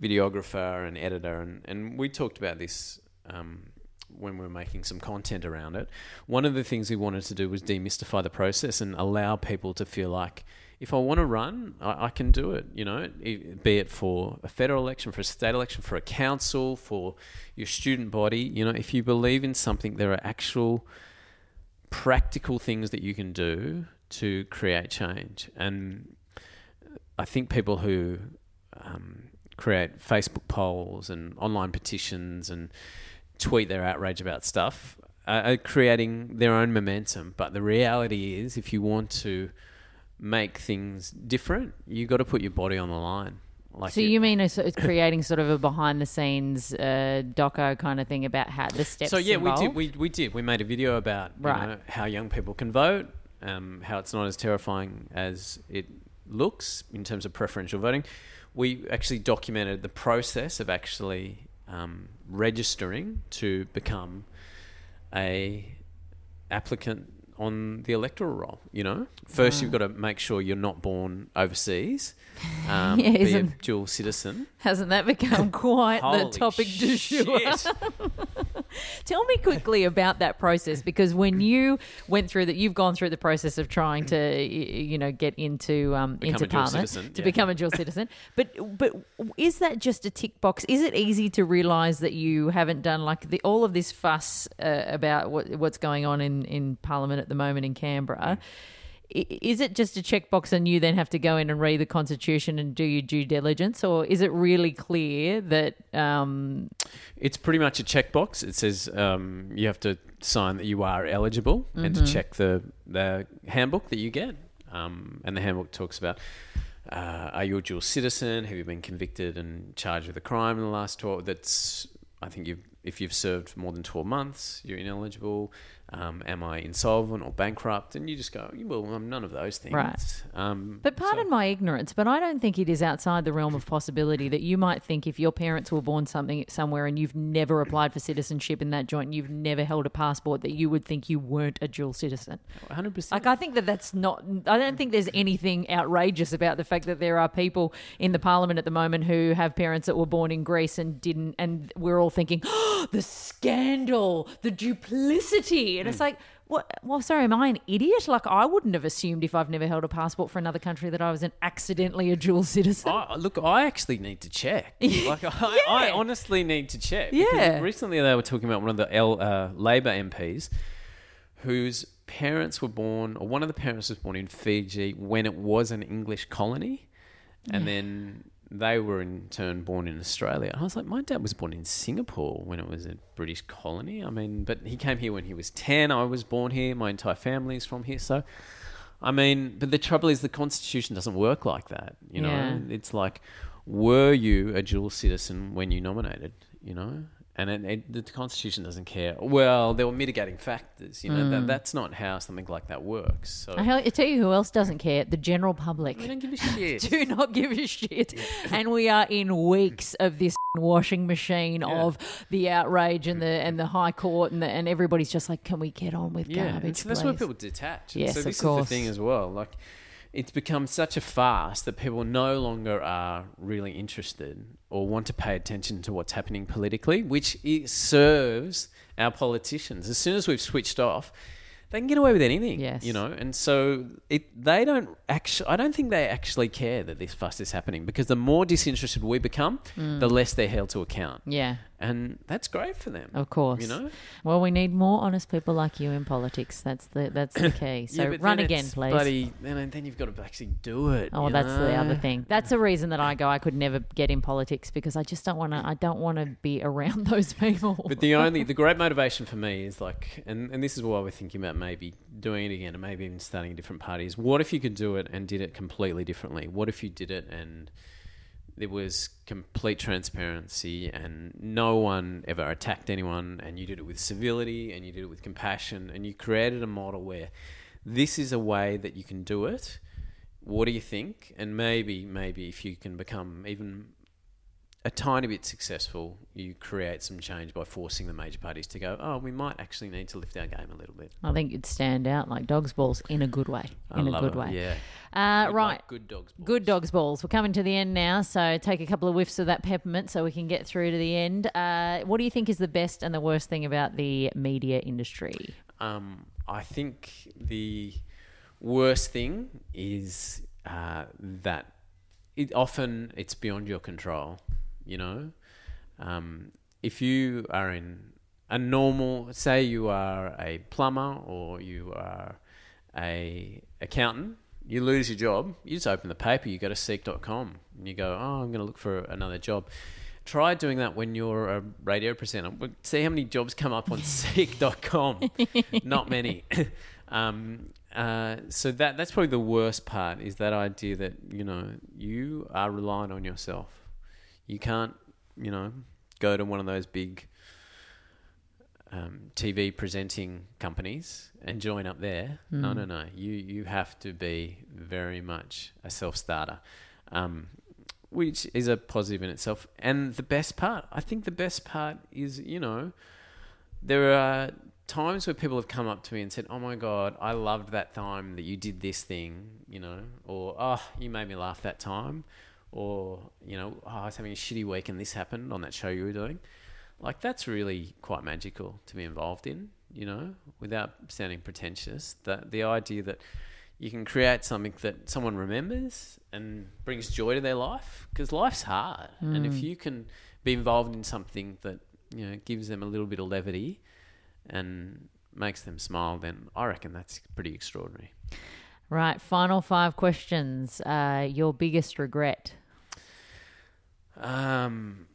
videographer and editor, and, and we talked about this um, when we were making some content around it. One of the things we wanted to do was demystify the process and allow people to feel like if I want to run, I, I can do it. You know, it- be it for a federal election, for a state election, for a council, for your student body. You know, if you believe in something, there are actual practical things that you can do to create change. And I think people who um, create Facebook polls and online petitions and tweet their outrage about stuff are, creating their own momentum. But the reality is, if you want to make things different, you've got to put your body on the line. Like So it- you mean it's, creating sort of a behind the scenes uh, doco kind of thing about how the steps? So yeah, we did. We, we did. We made a video about you Right. know, how young people can vote, um, how it's not as terrifying as it looks in terms of preferential voting. We actually documented the process of actually um, registering to become a applicant on the electoral roll. You know, first you've got to make sure you're not born overseas, um, Yeah, be a dual citizen. Hasn't that become quite the topic du jour? Tell me quickly about that process because when you went through that, you've gone through the process of trying to, you know, get into um, Become into parliament citizen, to yeah. become a dual citizen. But but is that just a tick box? Is it easy to realise that you haven't done like the all of this fuss uh, about what what's going on in in parliament at the moment in Canberra? I- Is it just a checkbox and you then have to go in and read the constitution and do your due diligence, or is it really clear that um, It's pretty much a checkbox. It says um, you have to sign that you are eligible and to check the, the handbook that you get. Um, and the handbook talks about uh, are you a dual citizen? Have you been convicted and charged with a crime in the last 12? That's, I think, you've, if you've served more than 12 months, you're ineligible. Um, am I insolvent or bankrupt? And you just go, well, I'm none of those things. Right. Um, But pardon so- my ignorance, but I don't think it is outside the realm of possibility that you might think if your parents were born something somewhere and you've never applied for citizenship in that joint, and you've never held a passport, that you would think you weren't a dual citizen. 100%. Like I think that that's not. I don't think there's anything outrageous about the fact that there are people in the parliament at the moment who have parents that were born in Greece and didn't, and we're all thinking, oh, the scandal, the duplicity, and it's like. What? Well, sorry, am I an idiot? Like, I wouldn't have assumed if I've never held a passport for another country that I was an accidentally a dual citizen. I, look, I actually need to check. Like, I, I honestly need to check. Yeah. Recently, they were talking about one of the L, uh, Labor MPs whose parents were born, or one of the parents was born in Fiji when it was an English colony, and then they were in turn born in Australia. I was like, my dad was born in Singapore when it was a British colony. I mean, but he came here when he was 10. I was born here. My entire family is from here. So, I mean, but the trouble is the Constitution doesn't work like that. You know, Yeah. it's like, were you a dual citizen when you nominated? You know, and it, it, the Constitution doesn't care. Well, there were mitigating factors. You know, that, hmm. that's not how something like that works. So I tell you who else doesn't care? The general public. we don't give a shit. do not give a shit. And we are in weeks of this washing machine Yeah. of the outrage and the and the high court and the, and everybody's just like, can we get on with Yeah, garbage? so that's where people detach. Yes, so of this course. is the thing as well. Like, it's become such a farce that people no longer are really interested or want to pay attention to what's happening politically, which serves our politicians. As soon as we've switched off, they can get away with anything. Yes. you know, and so it they don't actually. I don't think they actually care that this fuss is happening because the more disinterested we become, Mm. the less they're held to account, Yeah, and that's great for them. of course. you know. Well, we need more honest people like you in politics. That's the that's the key. So Yeah, run again, please. Bloody, then, then you've got to actually do it. Oh, that's the other thing. That's the reason that I go. I could never get in politics because I just don't want to. I don't want to be around those people. But the only, the great motivation for me is like, and, and this is why we're thinking about maybe doing it again and maybe even starting a different party is what if you could do it and did it completely differently? What if you did it and there was complete transparency and no one ever attacked anyone and you did it with civility and you did it with compassion and you created a model where this is a way that you can do it. What do you think? And maybe, maybe if you can become even a tiny bit successful, you create some change by forcing the major parties to go, oh, we might actually need to lift our game a little bit. I think you'd stand out like dog's balls in a good way. I In a good it, way. Yeah. Uh, Good right. luck, good dogs. balls. Good dogs balls. We're coming to the end now, so take a couple of whiffs of that peppermint so we can get through to the end. Uh, what do you think is the best and the worst thing about the media industry? Um, I think the worst thing is uh, that it often it's beyond your control. You know, um, if you are in a normal, say you are a plumber or you are a accountant, you lose your job. You just open the paper, you go to seek.com, and you go, oh, I'm going to look for another job. Try doing that when you're a radio presenter. See how many jobs come up on seek.com. Not many. um, uh, so that that's probably the worst part is that idea that you know you are reliant on yourself. You can't, you know, go to one of those big um, TV presenting companies and join up there. No, no, no. You you have to be very much a self starter, um, which is a positive in itself. And the best part, I think, the best part is you know, there are times where people have come up to me and said, "Oh my god, I loved that time that you did this thing," you know, or "Oh, you made me laugh that time." Or, you know, oh, I was having a shitty week and this happened on that show you were doing. Like that's really quite magical to be involved in you know without sounding pretentious. That the idea that you can create something that someone remembers and brings joy to their life because life's hard. And if hmm. you can be involved in something that you know gives them a little bit of levity and makes them smile then i reckon that's pretty extraordinary Right, final five questions. Uh, your biggest regret? um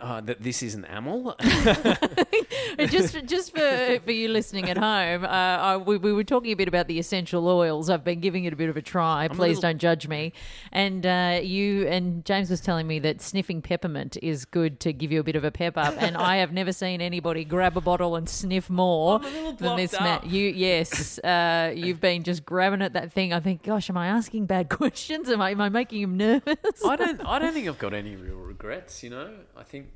oh, that this is an amel just just for for you listening at home, uh, I, we, we were talking a bit about the essential oils. I've been giving it a bit of a try. Please little- don't judge me. And uh, you and James was telling me that sniffing peppermint is good to give you a bit of a pep up. and I have never seen anybody grab a bottle and sniff more I'm a than this man. You yes, uh, you've been just grabbing at that thing. I think, gosh, am I asking bad questions? Am I am I making him nervous? I don't. I don't think I've got any real regrets. You know, I think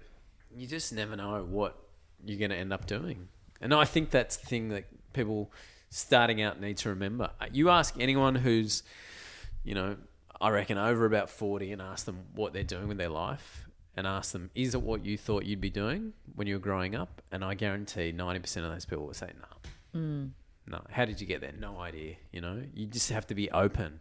you just never know what you're going to end up doing, and I think that's the thing that people starting out need to remember. Uh, You ask anyone who's, you know, I reckon over about forty, and ask them what they're doing with their life, and ask them, is it what you thought you'd be doing when you were growing up? And I guarantee ninety percent of those people will say no. No. How did you get there? No idea. You know, you just have to be open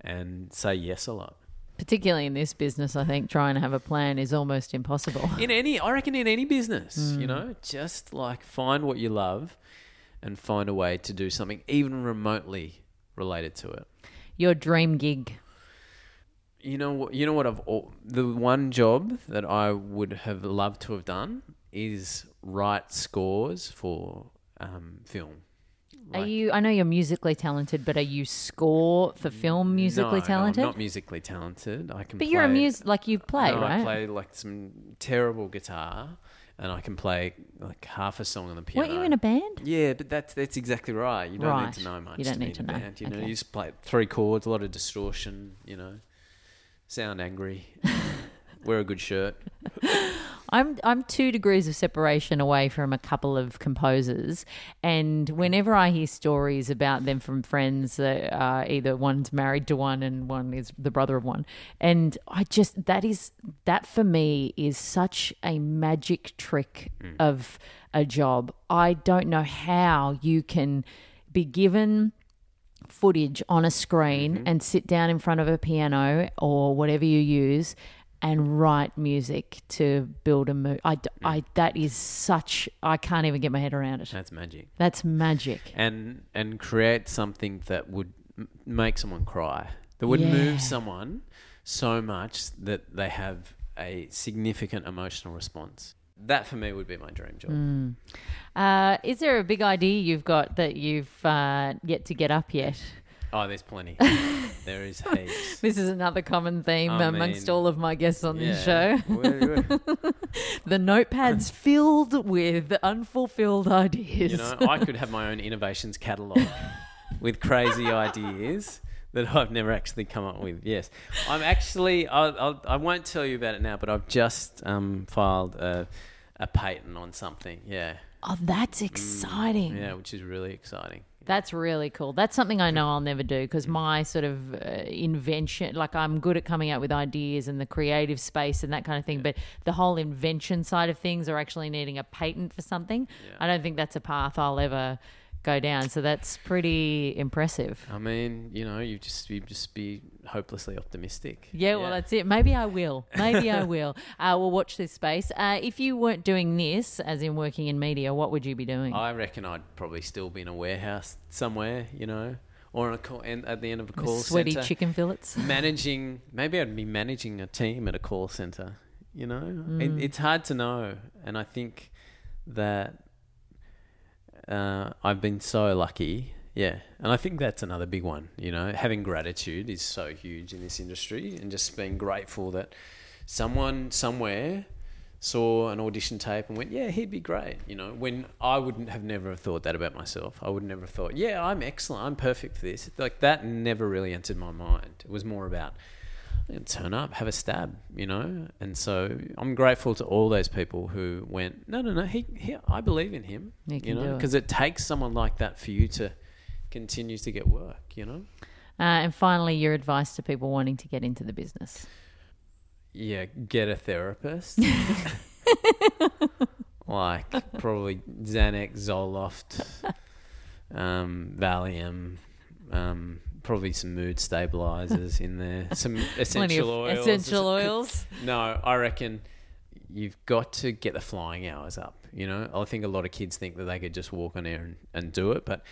and say yes a lot. Particularly in this business, I think trying to have a plan is almost impossible. in any i reckon in any business Mm. you know just like find what you love and find a way to do something even remotely related to it Your dream gig. you know what you know what i've the one job that i would have loved to have done is write scores for um, film Are you? I know you're musically talented, but are you score for film musically no, talented? no, i'm not musically talented i can but you're a play- mus like you play, no, right? i play like some terrible guitar and i can play like half a song on the piano Weren't you in a band? Yeah, but that's that's exactly right. You don't Right. need to know much. You don't to need to know. Band. You know, you just play three chords, a lot of distortion. You know, sound angry, wear a good shirt. I'm I'm two degrees of separation away from a couple of composers, and whenever I hear stories about them from friends that uh, either one's married to one and one is the brother of one, and I just that is that for me is such a magic trick of a job. I don't know how you can be given footage on a screen and sit down in front of a piano or whatever you use and write music to build a mood. I, I, that is such, I can't even get my head around it. That's magic. That's magic. And and create something that would m- make someone cry. That would Yeah. move someone so much that they have a significant emotional response. That for me would be my dream job. Mm. Uh, is there a big idea you've got that you've uh, yet to get up yet? Oh, there's plenty. there is heaps. This is another common theme I amongst mean, all of my guests on this Yeah. show. We're- we're- The notepad's filled with unfulfilled ideas. You know, I could have my own innovations catalog. with crazy ideas that I've never actually come up with. Yes, I'm actually. I'll, I'll, I won't tell you about it now, but I've just um, filed a, a patent on something. Yeah, Oh, that's exciting. yeah, which is really exciting. That's really cool. That's something I know I'll never do because my sort of uh, invention, like I'm good at coming up with ideas and the creative space and that kind of thing, but the whole invention side of things or actually needing a patent for something, I don't think that's a path I'll ever go down. So that's pretty impressive. I mean, you know, you just you just be hopelessly optimistic. Yeah, well, that's it. Maybe I will. Maybe I will. Uh, we'll watch this space. Uh, if you weren't doing this, as in working in media, what would you be doing? I reckon I'd probably still be in a warehouse somewhere, you know, or on a call, and at the end of a call. Sweaty center, chicken fillets. managing. Maybe I'd be managing a team at a call center. You know, Mm. it, it's hard to know, and I think that uh, I've been so lucky. Yeah, and I think that's another big one. You know, having gratitude is so huge in this industry, and just being grateful that someone somewhere saw an audition tape and went, "Yeah, he'd be great." You know, when I wouldn't have never have thought that about myself. I would never have thought, "Yeah, I'm excellent. I'm perfect for this." Like that never really entered my mind. It was more about turn up, have a stab, you know. And so I'm grateful to all those people who went, "No, no, no. He, he I believe in him." You do know, it. because it takes someone like that for you to continue to get work. You know. Uh, and finally, your advice to people wanting to get into the business. Yeah, get a therapist. like probably Xanax, Zoloft, um, Valium, um, probably some mood stabilizers in there, some essential oils. essential oils. No, I reckon you've got to get the flying hours up. You know, I think a lot of kids think that they could just walk on air and, and do it, but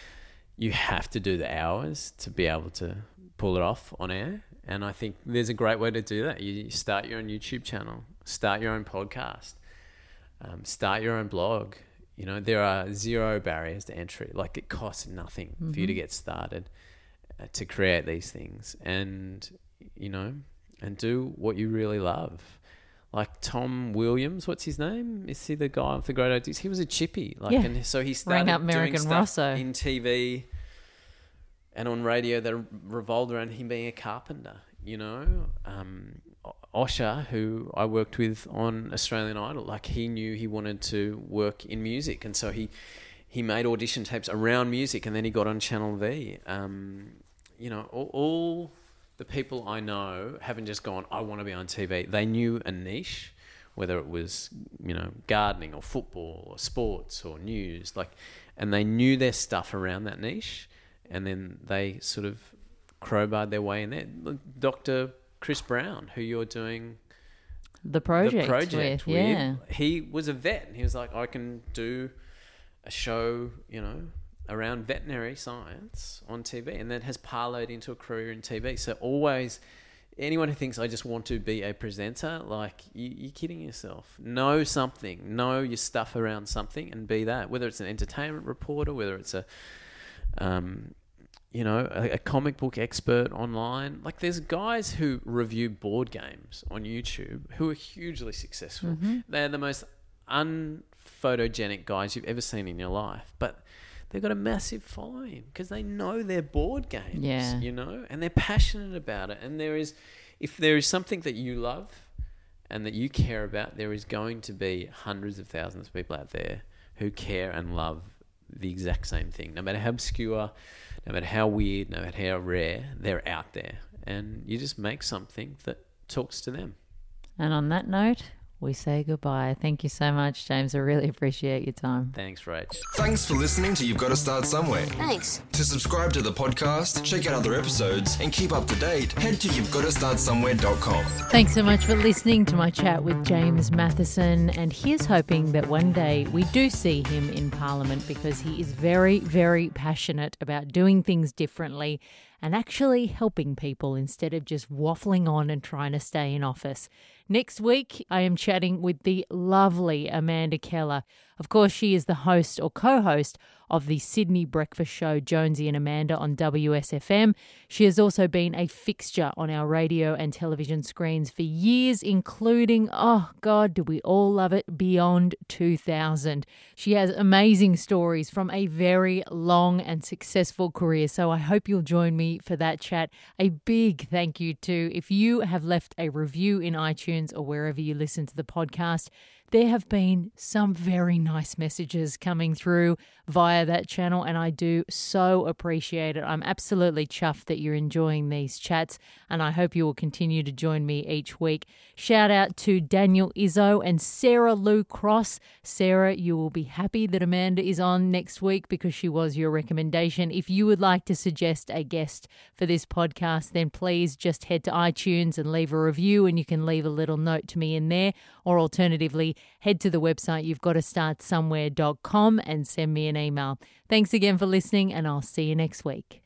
you have to do the hours to be able to pull it off on air. And I think there's a great way to do that. You start your own YouTube channel, start your own podcast, um, start your own blog. You know, there are zero barriers to entry. Like it costs nothing for you to get started to create these things, and you know, and do what you really love. Like Tom Williams, what's his name? Is he the guy with the great ideas? He was a chippy, like, Yeah. and so he started Rang up doing American stuff Rosso. in TV and on radio that revolved around him being a carpenter. You know, um, O- Osher, who I worked with on Australian Idol, like he knew he wanted to work in music, and so he he made audition tapes around music, and then he got on Channel V. Um, you know, all, all the people I know haven't just gone, I want to be on TV. They knew a niche, whether it was, you know, gardening or football or sports or news, like, and they knew their stuff around that niche, and then they sort of crowbarred their way in there. Dr. Chris Brown, who you're doing The project, the project with, with, yeah. he was a vet, and he was like, I can do a show, you know, around veterinary science on TV, and then has parlayed into a career in TV. So always, anyone who thinks I just want to be a presenter, like you, you're kidding yourself. Know something, know your stuff around something, and be that. Whether it's an entertainment reporter, whether it's a um, you know, a, a comic book expert online. Like, there's guys who review board games on YouTube who are hugely successful. They're the most unphotogenic guys you've ever seen in your life, but they've got a massive following because they know their board games. Yeah. you know, and they're passionate about it. And there is, if there is something that you love and that you care about, there is going to be hundreds of thousands of people out there who care and love the exact same thing. No matter how obscure, no matter how weird, no matter how rare, they're out there. And you just make something that talks to them. And on that note, we say goodbye. Thank you so much, James. I really appreciate your time. Thanks, Rach. Thanks for listening to You've Got to Start Somewhere. Thanks. To subscribe to the podcast, check out other episodes, and keep up to date, head to you've got to start somewhere.com. Thanks so much for listening to my chat with James Mathison. And here's hoping that one day we do see him in Parliament because he is very, very passionate about doing things differently and actually helping people instead of just waffling on and trying to stay in office. Next week, I am chatting with the lovely Amanda Keller Of course, she is the host or co host of the Sydney breakfast show Jonesy and Amanda on WSFM. She has also been a fixture on our radio and television screens for years, including, oh God, do we all love it, Beyond 2000. She has amazing stories from a very long and successful career, so I hope you'll join me for that chat. A big thank you to if you have left a review in iTunes or wherever you listen to the podcast there have been some very nice messages coming through via that channel, and I do so appreciate it. I'm absolutely chuffed that you're enjoying these chats, and I hope you will continue to join me each week. Shout out to Daniel Izzo and Sarah Lou Cross. Sarah, you will be happy that Amanda is on next week because she was your recommendation. If you would like to suggest a guest for this podcast, then please just head to iTunes and leave a review, and you can leave a little note to me in there, or alternatively, head to the website you've got to start somewhere.com and send me an email. Thanks again for listening, and I'll see you next week.